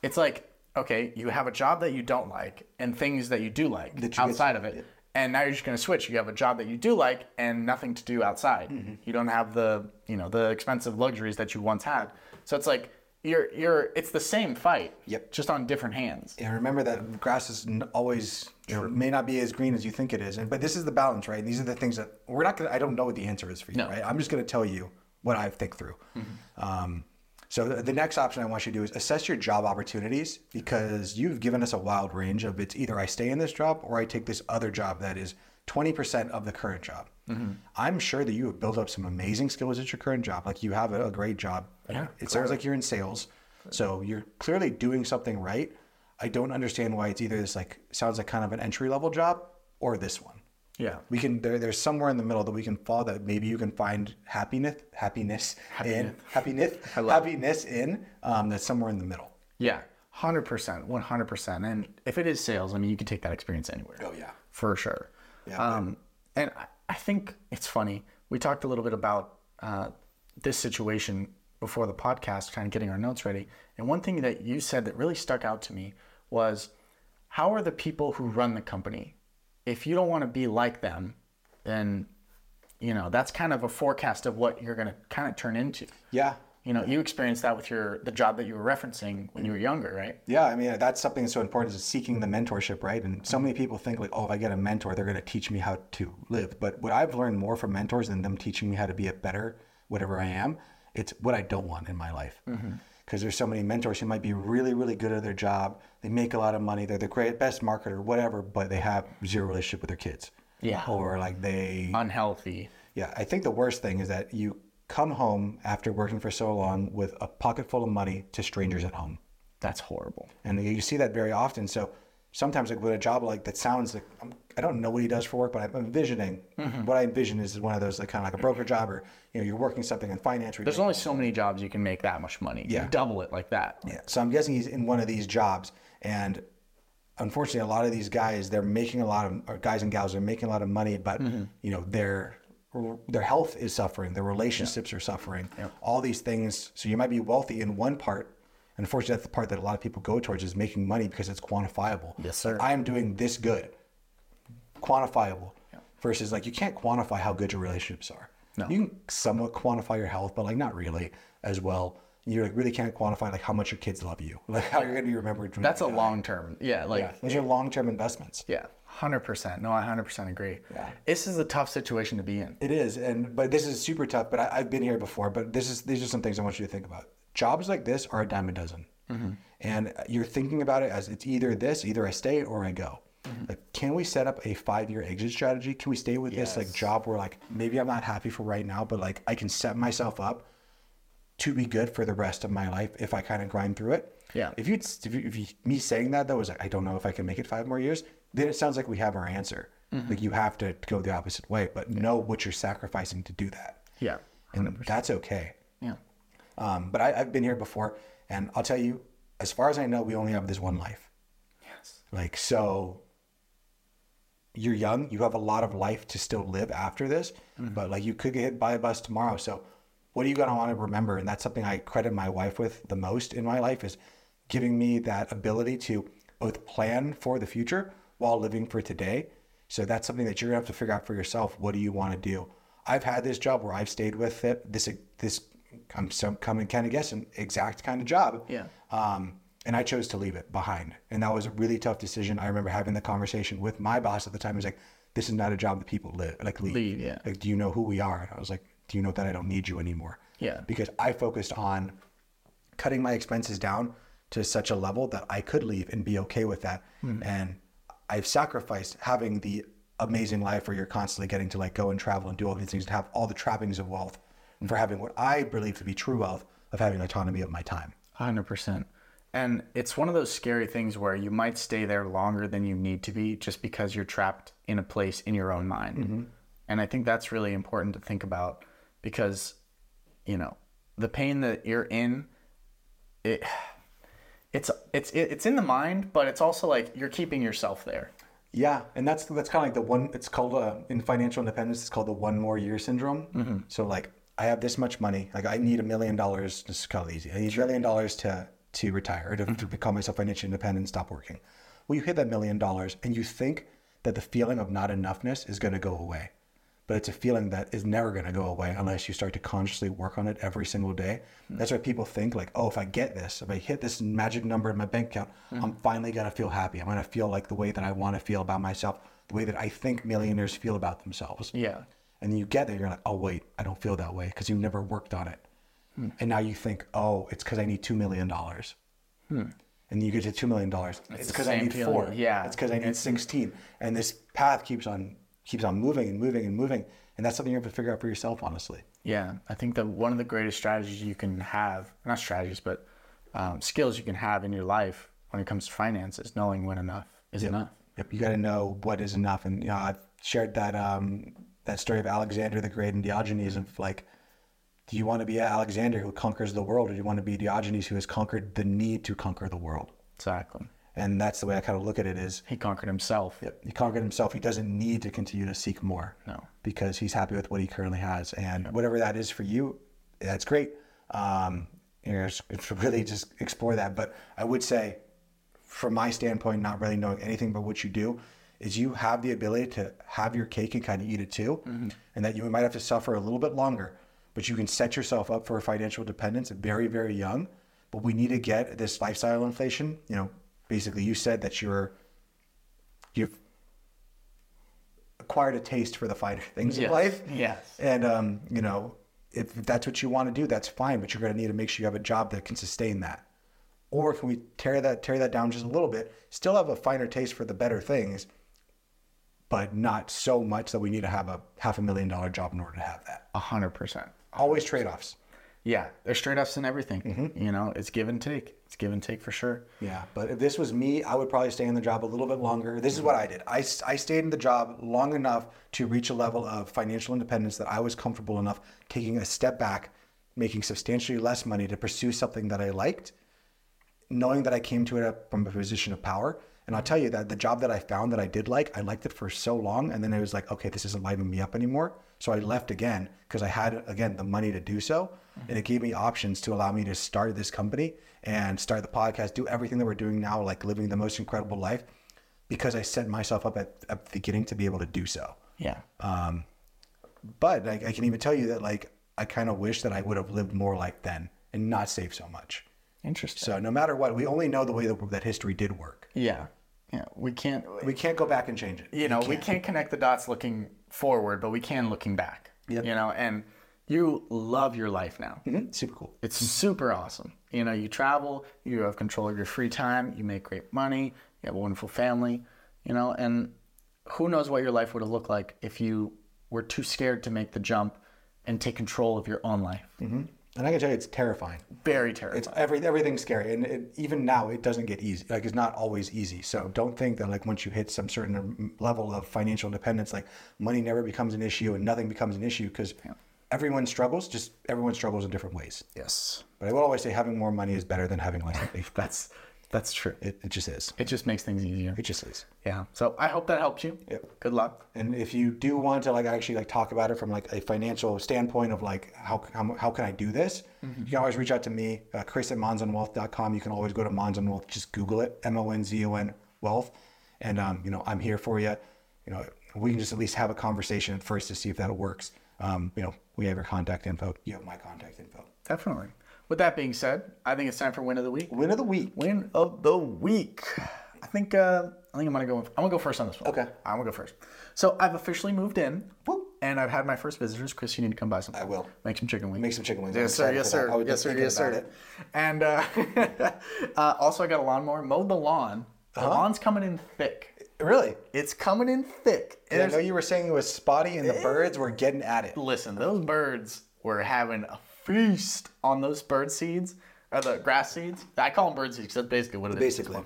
it's like okay, you have a job that you don't like and things that you do like you get- outside of it. And now you're just going to switch. You have a job that you do like and nothing to do outside. Mm-hmm. You don't have the, you know, the expensive luxuries that you once had. So it's like you're you're it's the same fight. Yep. Just on different hands. And remember that grass is always you know, may not be as green as you think it is. And but this is the balance, right? These are the things that we're not gonna. I don't know what the answer is for you, No. right? I'm just gonna tell you what I think through. Um, so the, the next option I want you to do is assess your job opportunities because you've given us a wild range of it's either I stay in this job or I take this other job that is 20% of the current job. I'm sure that you have built up some amazing skills at your current job. Like you have a, a great job. Yeah, It sounds like you're in sales. So you're clearly doing something right. I don't understand why it's either this like sounds like kind of an entry level job or this one. Yeah. We can there, there's somewhere in the middle that we can fall that maybe you can find happiness happiness in (laughs) happiness happiness in um, that's somewhere in the middle. Yeah. Hundred percent, one hundred percent. And if it is sales, I mean, you can take that experience anywhere. Oh, yeah. for sure. Yeah, Um, and I, think it's funny. We talked a little bit about uh, this situation before the podcast, kind of getting our notes ready. And one thing that you said that really stuck out to me was, how are the people who run the company? If you don't want to be like them, then you know that's kind of a forecast of what you're going to kind of turn into. Yeah. You know, you experienced that with your the job that you were referencing when you were younger, right? Yeah, I mean that's something that's so important is seeking the mentorship, right? And so many people think like, oh, if I get a mentor, they're going to teach me how to live. But what I've learned more from mentors than them teaching me how to be a better whatever I am, it's what I don't want in my life. Mm-hmm. Because there's so many mentors who might be really, really good at their job. They make a lot of money. They're the great best marketer, whatever, but they have zero relationship with their kids. Yeah. Or like they Unhealthy. yeah, I think the worst thing is that you come home after working for so long with a pocket full of money to strangers at home That's horrible. and you see that very often. So sometimes, like with a job like that, sounds like I'm, I don't know what he does for work, but I'm envisioning mm-hmm. what I envision is one of those like kind of like a broker job, or you know, you're working something in finance. There's only so many jobs you can make that much money. Yeah. You double it like that. yeah. So I'm guessing he's in one of these jobs, and unfortunately, a lot of these guys they're making a lot of or guys and gals are making a lot of money, but mm-hmm. you know their their health is suffering, their relationships are suffering, all these things. So you might be wealthy in one part. and Unfortunately, that's the part that a lot of people go towards is making money because it's quantifiable. Yes, sir. I am doing this good, quantifiable. Versus like you can't quantify how good your relationships are. No. You can somewhat quantify your health, but like not really as well. You like really can't quantify like how much your kids love you, (laughs) like how you're gonna be remembered. From That's a long term. Yeah, like yeah. Those are long term investments. yeah, hundred percent. No, I hundred percent agree. Yeah. This is a tough situation to be in. It is, and but this is super tough. But I, I've been here before. But this is these are some things I want you to think about. Jobs like this are a dime a dozen, mm-hmm. and you're thinking about it as it's either this, either I stay or I go. Mm-hmm. Like, can we set up a five year exit strategy? Can we stay with this like job where like maybe I'm not happy for right now, but like I can set myself up to be good for the rest of my life if I kind of grind through it. Yeah. If you if, you, if you, me saying that though was like I don't know if I can make it five more years, then it sounds like we have our answer. Like you have to go the opposite way, but know what you're sacrificing to do that, Yeah, and that's okay. yeah, Um, but I, I've been here before, and I'll tell you, as far as I know, we only have this one life. yes, Like so, you're young. You have a lot of life to still live after this, but like you could get hit by a bus tomorrow. So, what are you gonna want to remember? And that's something I credit my wife with the most in my life is giving me that ability to both plan for the future while living for today. So that's something that you're gonna have to figure out for yourself. What do you want to do? I've had this job where I've stayed with it. This this I'm some coming kind of guessing exact kind of job. Yeah. Um, and I chose to leave it behind. And that was a really tough decision. I remember having the conversation with my boss at the time. He was like, this is not a job that people live, like leave. Leave, yeah. Like, do you know who we are? And I was like, do you know that I don't need you anymore? Yeah. Because I focused on cutting my expenses down to such a level that I could leave and be okay with that. Hmm. And I've sacrificed having the amazing life where you're constantly getting to like go and travel and do all these things and have all the trappings of wealth for having what I believe to be true wealth of having autonomy of my time. hundred percent. And it's one of those scary things where you might stay there longer than you need to be just because you're trapped in a place in your own mind. Mm-hmm. And I think that's really important to think about because, you know, the pain that you're in, it, it's it's it's in the mind, but it's also like you're keeping yourself there. Yeah, and that's that's kind of like the one. It's called uh, in financial independence. It's called the one more year syndrome. So like, I have this much money. Like, I need a million dollars. This is kind of easy. I need a million dollars to to retire, to, to become myself financially independent, and stop working. Well, you hit that million dollars, and you think that the feeling of not enoughness is going to go away, but it's a feeling that is never going to go away unless you start to consciously work on it every single day. Hmm. That's why people think like, oh, if I get this, if I hit this magic number in my bank account, hmm. I'm finally going to feel happy. I'm going to feel like the way that I want to feel about myself, the way that I think millionaires feel about themselves. Yeah. And you get there, you're like, oh, wait, I don't feel that way because you never worked on it. Hmm. And now you think, oh, it's because I need $2 million. And you get to $2 million. It's because I need feeling. four. Yeah. It's because I need 16. And this path keeps on keeps on moving and moving and moving. And that's something you have to figure out for yourself, honestly. Yeah, I think that one of the greatest strategies you can have, not strategies, but um, skills you can have in your life when it comes to finances, knowing when enough is enough. Yep, you got to know what is enough. And you know, I've shared that um, that story of Alexander the Great and Diogenes of like, do you want to be Alexander who conquers the world, or do you want to be Diogenes who has conquered the need to conquer the world? Exactly. And that's the way I kind of look at it. Is He conquered himself. yep, he conquered himself. He doesn't need to continue to seek more. No. because he's happy with what he currently has, and whatever that is for you, that's great. Um, you know, it's, it's really just explore that. But I would say, from my standpoint, not really knowing anything about what you do, is you have the ability to have your cake and kind of eat it too, and that you might have to suffer a little bit longer, but you can set yourself up for financial dependence very, very young. But we need to get this lifestyle inflation. You know, basically, you said that you're you've acquired a taste for the finer (laughs) things Yes. of life. Yes. And um, you know, if that's what you want to do, that's fine. But you're going to need to make sure you have a job that can sustain that. Or can we tear that tear that down just a little bit? Still have a finer taste for the better things, but not so much that we need to have a half a million dollar job in order to have that. A hundred percent. Always trade offs. Yeah, there's trade offs in everything. Mm-hmm. You know, it's give and take. It's give and take for sure. Yeah, but if this was me, I would probably stay in the job a little bit longer. This is what I did. I, I stayed in the job long enough to reach a level of financial independence that I was comfortable enough taking a step back, making substantially less money to pursue something that I liked, knowing that I came to it from a position of power. And I'll tell you that the job that I found that I did like, I liked it for so long. And then it was like, okay, this isn't lighting me up anymore. So I left again because I had, again, the money to do so. And it gave me options to allow me to start this company and start the podcast, do everything that we're doing now, like living the most incredible life because I set myself up at, at the beginning to be able to do so. Yeah. Um, but I, I can even tell you that, like, I kind of wish that I would have lived more like then and not saved so much. Interesting. So no matter what, we only know the way that, that history did work. Yeah. Yeah. We can't. We can't go back and change it. you know, we can't connect the dots looking forward, but we can looking back. Yep. You know, and you love your life now. Mhm, Super cool. It's super awesome. You know, you travel, you have control of your free time, you make great money, you have a wonderful family, you know, and who knows what your life would have looked like if you were too scared to make the jump and take control of your own life. hmm And I can tell you, it's terrifying. Very terrifying. It's every everything's scary, and it, even now, it doesn't get easy. Like it's not always easy. So don't think that like once you hit some certain level of financial independence, like money never becomes an issue and nothing becomes an issue because everyone struggles. Just everyone struggles in different ways. yes. But I will always say having more money is better than having less money. (laughs) That's that's true. It, it just is. It just makes things easier. It just is. Yeah. So I hope that helped you. Yep. Good luck. And if you do want to like actually like talk about it from like a financial standpoint of like how how, how can I do this, you can always reach out to me, uh, Chris at monzonwealth.com. You can always go to Monzon Wealth, just Google it, M O N Z O N Wealth, and um, you know I'm here for you. You know we can just at least have a conversation at first to see if that works. Um, you know we have your contact info. You have my contact info. Definitely. With that being said, I think it's time for win of the week. Win of the week. Win of the week. I think uh, I think I'm gonna go. I'm gonna go first on this one. Okay. I'm gonna go first. So I've officially moved in, and I've had my first visitors. Chris, you need to come by some. I will. make some chicken wings. Make some chicken wings. Yes, sir. Yes, sir. Yes, sir. Yes, sir. it. And uh, (laughs) uh, also, I got a lawnmower. Mowed the lawn. The Uh-huh. lawn's coming in thick. Really? It's coming in thick. I know you were saying it was spotty and the birds were getting at it. Listen, those birds were having a feast on those bird seeds, or the grass seeds. I call them bird seeds because that's basically what it is. Basically.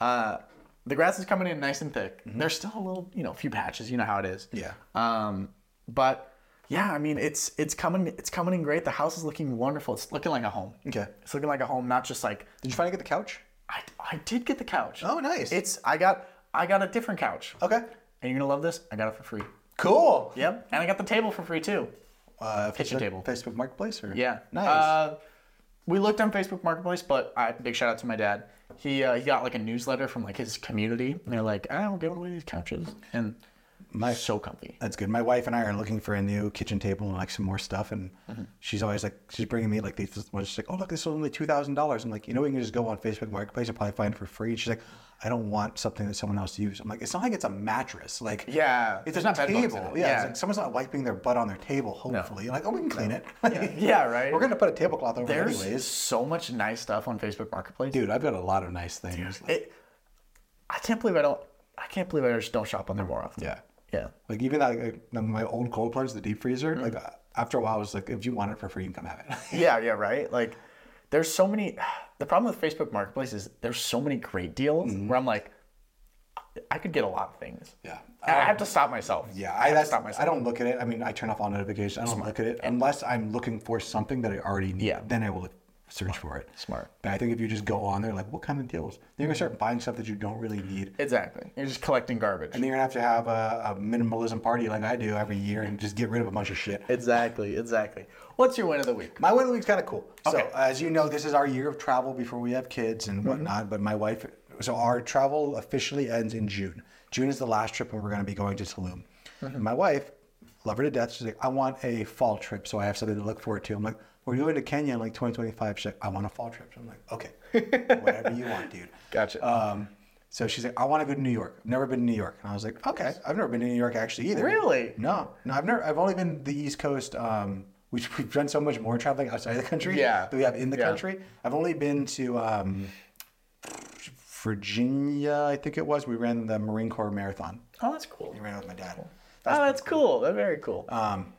Uh, the grass is coming in nice and thick. There's still a little, you know, a few patches. You know how it is. Yeah. Um, but yeah, I mean, it's it's coming it's coming in great. The house is looking wonderful. It's looking like a home. Okay. It's looking like a home, not just like Did you finally get the couch? I, I did get the couch. Oh, nice. It's I got I got a different couch. Okay. And you're gonna love this. I got it for free. Cool. Yep. And I got the table for free too. Uh, Kitchen Facebook, table. Facebook Marketplace or Yeah. Nice. Uh, we looked on Facebook Marketplace, but I big shout out to my dad. He uh, he got like a newsletter from like his community, and they're like, "I don't give away these couches," and My- so comfy. That's good. My wife and I are looking for a new kitchen table and like some more stuff, and Mm-hmm. she's always like, she's bringing me like these. ones. She's like, oh look, this is only two thousand dollars. I'm like, you know, we can just go on Facebook Marketplace and probably find it for free. She's like, I don't want something that someone else uses. I'm like, it's not like it's a mattress. Like, Yeah, it's there's a not bed bugs in table. it. Yeah, Yeah. It's like someone's not wiping their butt on their table. Hopefully, You're like, oh, we can clean it. (laughs) Yeah, right. We're gonna put a tablecloth over it There's anyways. so much nice stuff on Facebook Marketplace. Dude, I've got a lot of nice things. It, I can't believe I don't. I can't believe I just don't shop on there more often. Yeah. Yeah. Like even that, like, my old cold plunge, the deep freezer. Mm. Like uh, after a while, I was like, if you want it for free, you can come have it. (laughs) Yeah, yeah, right. Like, there's so many. (sighs) The problem with Facebook Marketplace is there's so many great deals Mm-hmm. where I'm like, I could get a lot of things. Yeah. And I have to stop myself. Yeah, I I, have to stop myself. I don't look at it. I mean, I turn off all notifications. I don't look at it unless I'm looking for something that I already need. Yeah. Then I will search for it. Smart. But I think if you just go on there, like, what kind of deals? Then you're gonna start buying stuff that you don't really need, Exactly. You're just collecting garbage. and then you're gonna have to have a, a minimalism party like I do every year and just get rid of a bunch of shit. exactly. Exactly. What's your win of the week? My win of the week's kind of cool. Okay. So, as you know, this is our year of travel before we have kids and mm-hmm. whatnot. But my wife, so our travel officially ends in June. June is the last trip when we're going to be going to Tulum. Mm-hmm. My wife, love her to death. She's like, I want a fall trip, so I have something to look forward to. I'm like, we're going to Kenya in like 2025. She's like, I want a fall trip. So I'm like, okay, (laughs) whatever you want, dude. Gotcha. Um, so she's like, I want to go to New York. I've never been to New York. And I was like, okay, I've never been to New York actually either. Really? No, no, I've never. I've only been the East Coast. Um, we've, we've done so much more traveling outside the country Yeah. than we have in the Yeah. country. I've only been to um, Virginia, I think it was. We ran the Marine Corps Marathon. Oh, that's cool. We ran it with my dad. oh, that's cool. That's very cool. Um,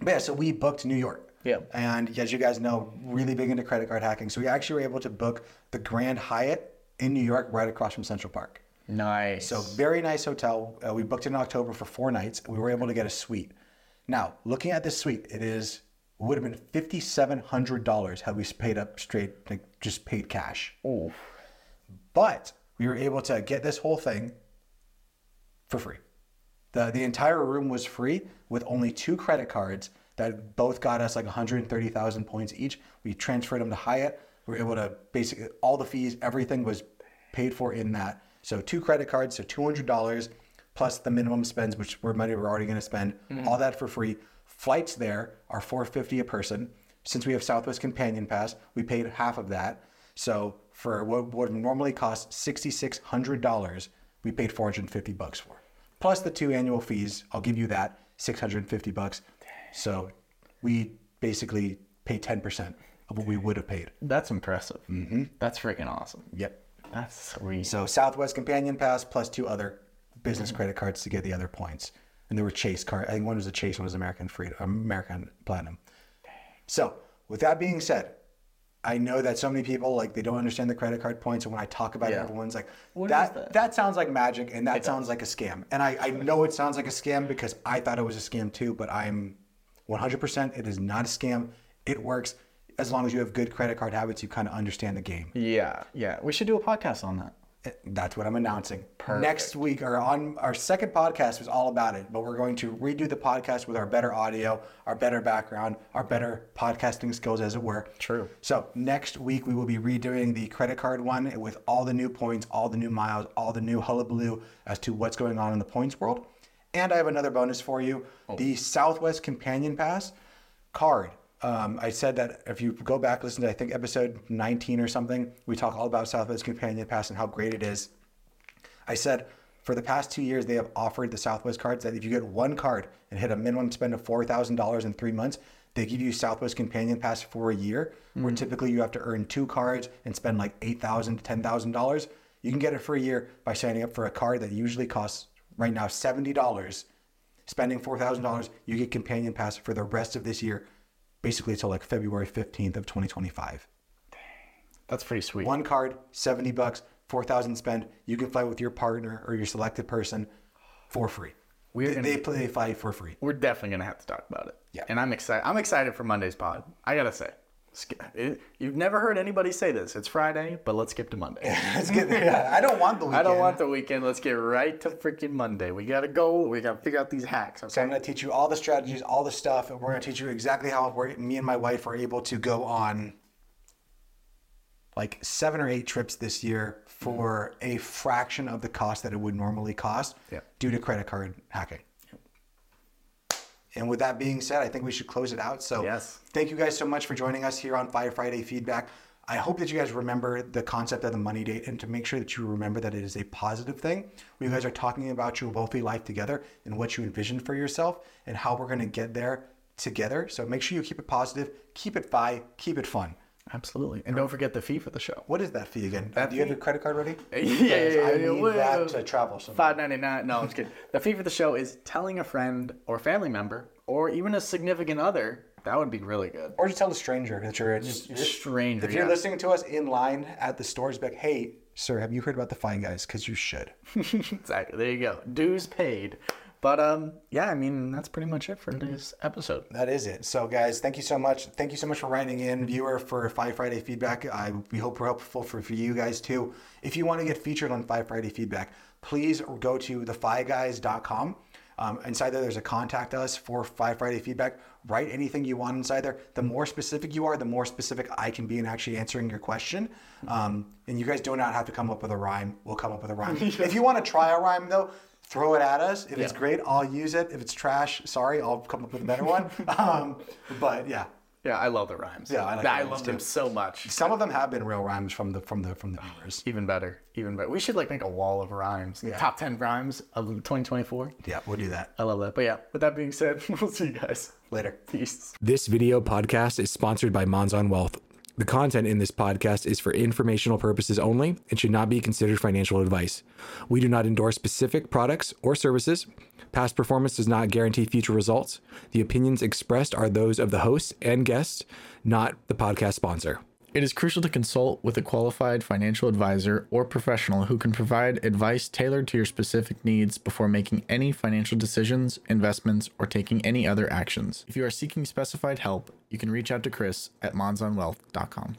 but yeah, so we booked New York. Yeah. And as you guys know, really big into credit card hacking. So we actually were able to book the Grand Hyatt in New York, right across from Central Park. nice. So very nice hotel. Uh, we booked it in October for four nights. We were able to get a suite. Now, looking at this suite, it is would have been fifty seven hundred dollars had we paid up straight, like just paid cash. Ooh. But we were able to get this whole thing for free. The the entire room was free with only two credit cards that both got us like 130,000 points each. We transferred them to Hyatt. We were able to basically all the fees, everything was paid for in that. So two credit cards, so $200 plus the minimum spends, which were money we're already going to spend. Mm-hmm. All that for free. Flights there are 450 a person. Since we have Southwest Companion Pass, we paid half of that. So for what would normally cost $6,600, we paid 450 bucks for. Plus the two annual fees, I'll give you that, 650 bucks. So we basically pay 10% of what we would have paid. That's impressive. Mm-hmm. That's freaking awesome. Yep. That's sweet. So Southwest Companion Pass plus two other business credit cards to get the other points. And there were Chase card. I think one was a Chase, one was American Freedom, American Platinum. So with that being said, I know that so many people like they don't understand the credit card points, and when I talk about it, everyone's like, What that, is that?" that sounds like magic, and that sounds like a scam." And I, I know it sounds like a scam because I thought it was a scam too, but I'm 100%. It is not a scam. It works as long as you have good credit card habits. You kind of understand the game. yeah, yeah. We should do a podcast on that. Eh, that's what I'm announcing. Perfect. Next week, or on our second podcast was all about it, but we're going to redo the podcast with our better audio, our better background, our better podcasting skills, as it were. True. So next week we will be redoing the credit card one with all the new points, all the new miles, all the new hullabaloo as to what's going on in the points world. And I have another bonus for you: the Southwest Companion Pass card. Um, I said that if you go back, listen to I think episode 19 or something, we talk all about Southwest Companion Pass and how great it is. I said for the past two years, they have offered the Southwest cards that if you get one card and hit a minimum spend of $4,000 in three months, they give you Southwest Companion Pass for a year, where typically you have to earn two cards and spend like 8,000 to $10,000. You can get it for a year by signing up for a card that usually costs right now $70. Spending $4,000, you get Companion Pass for the rest of this year, basically until like February 15th of 2025. That's pretty sweet. One card, 70 bucks, 4,000 spend. You can fly with your partner or your selected person for free. We're they, gonna- they play they fly for free. We're definitely gonna have to talk about it. Yeah. And I'm excited. I'm excited for Monday's pod. I gotta say. You've never heard anybody say this. It's Friday, but let's skip to Monday. (laughs) Get, yeah, I don't want the weekend. I don't want the weekend. Let's get right to freaking Monday. We gotta go. We gotta figure out these hacks. So I'm going to teach you all the strategies, all the stuff, and we're going to teach you exactly how we're, me and my wife are able to go on like seven or eight trips this year for a fraction of the cost that it would normally cost Yeah. due to credit card hacking. And with that being said, I think we should close it out. So Yes. thank you guys so much for joining us here on FI Friday Feedback. I hope that you guys remember the concept of the money date and to make sure that you remember that it is a positive thing. You guys are talking about your wealthy life together and what you envision for yourself and how we're going to get there together. So make sure you keep it positive, keep it fi, keep it fun. Absolutely. And don't forget the fee for the show. What is that fee again? That Do you have your credit card ready? (laughs) Yeah, yeah, yeah, I yeah, need well, that to travel. somewhere. Five ninety nine. No, I'm just kidding. The fee for the show is telling a friend or family member or even a significant other. That would be really good. Or just tell a stranger that you're just Stranger. If you're yeah. listening to us in line at the stores, be like, hey, sir, have you heard about the FI Guys? Because you should. (laughs) exactly. There you go. Dues paid. But um, yeah. I mean, that's pretty much it for today's episode. That is it. So, guys, thank you so much. Thank you so much for writing in, viewer, for FI Friday feedback. I we hope we're helpful for, for you guys too. If you want to get featured on FI Friday feedback, please go to thefiguys.com. Um, inside there, there's a contact us for FI Friday feedback. Write anything you want inside there. The more specific you are, the more specific I can be in actually answering your question. Um, and you guys do not have to come up with a rhyme. We'll come up with a rhyme. (laughs) if you want to try a rhyme, though, throw it at us. If it's great, I'll use it. If it's trash, sorry, I'll come up with a better one. (laughs) um, but yeah, Yeah, I love the rhymes. Yeah, I like I the rhymes love them so much. some of them have been real rhymes from the from the from the viewers. Even better. Even better. We should like make a wall of rhymes. Yeah. Top ten rhymes of 2024. Yeah, we'll do that I love that. But yeah, with that being said, (laughs) we'll see you guys. later. Peace. This video podcast is sponsored by Monzon Wealth. The content in this podcast is for informational purposes only and should not be considered financial advice. We do not endorse specific products or services. Past performance does not guarantee future results. The opinions expressed are those of the hosts and guests, not the podcast sponsor. It is crucial to consult with a qualified financial advisor or professional who can provide advice tailored to your specific needs before making any financial decisions, investments, or taking any other actions. If you are seeking specified help, you can reach out to Chris at monzonwealth.com.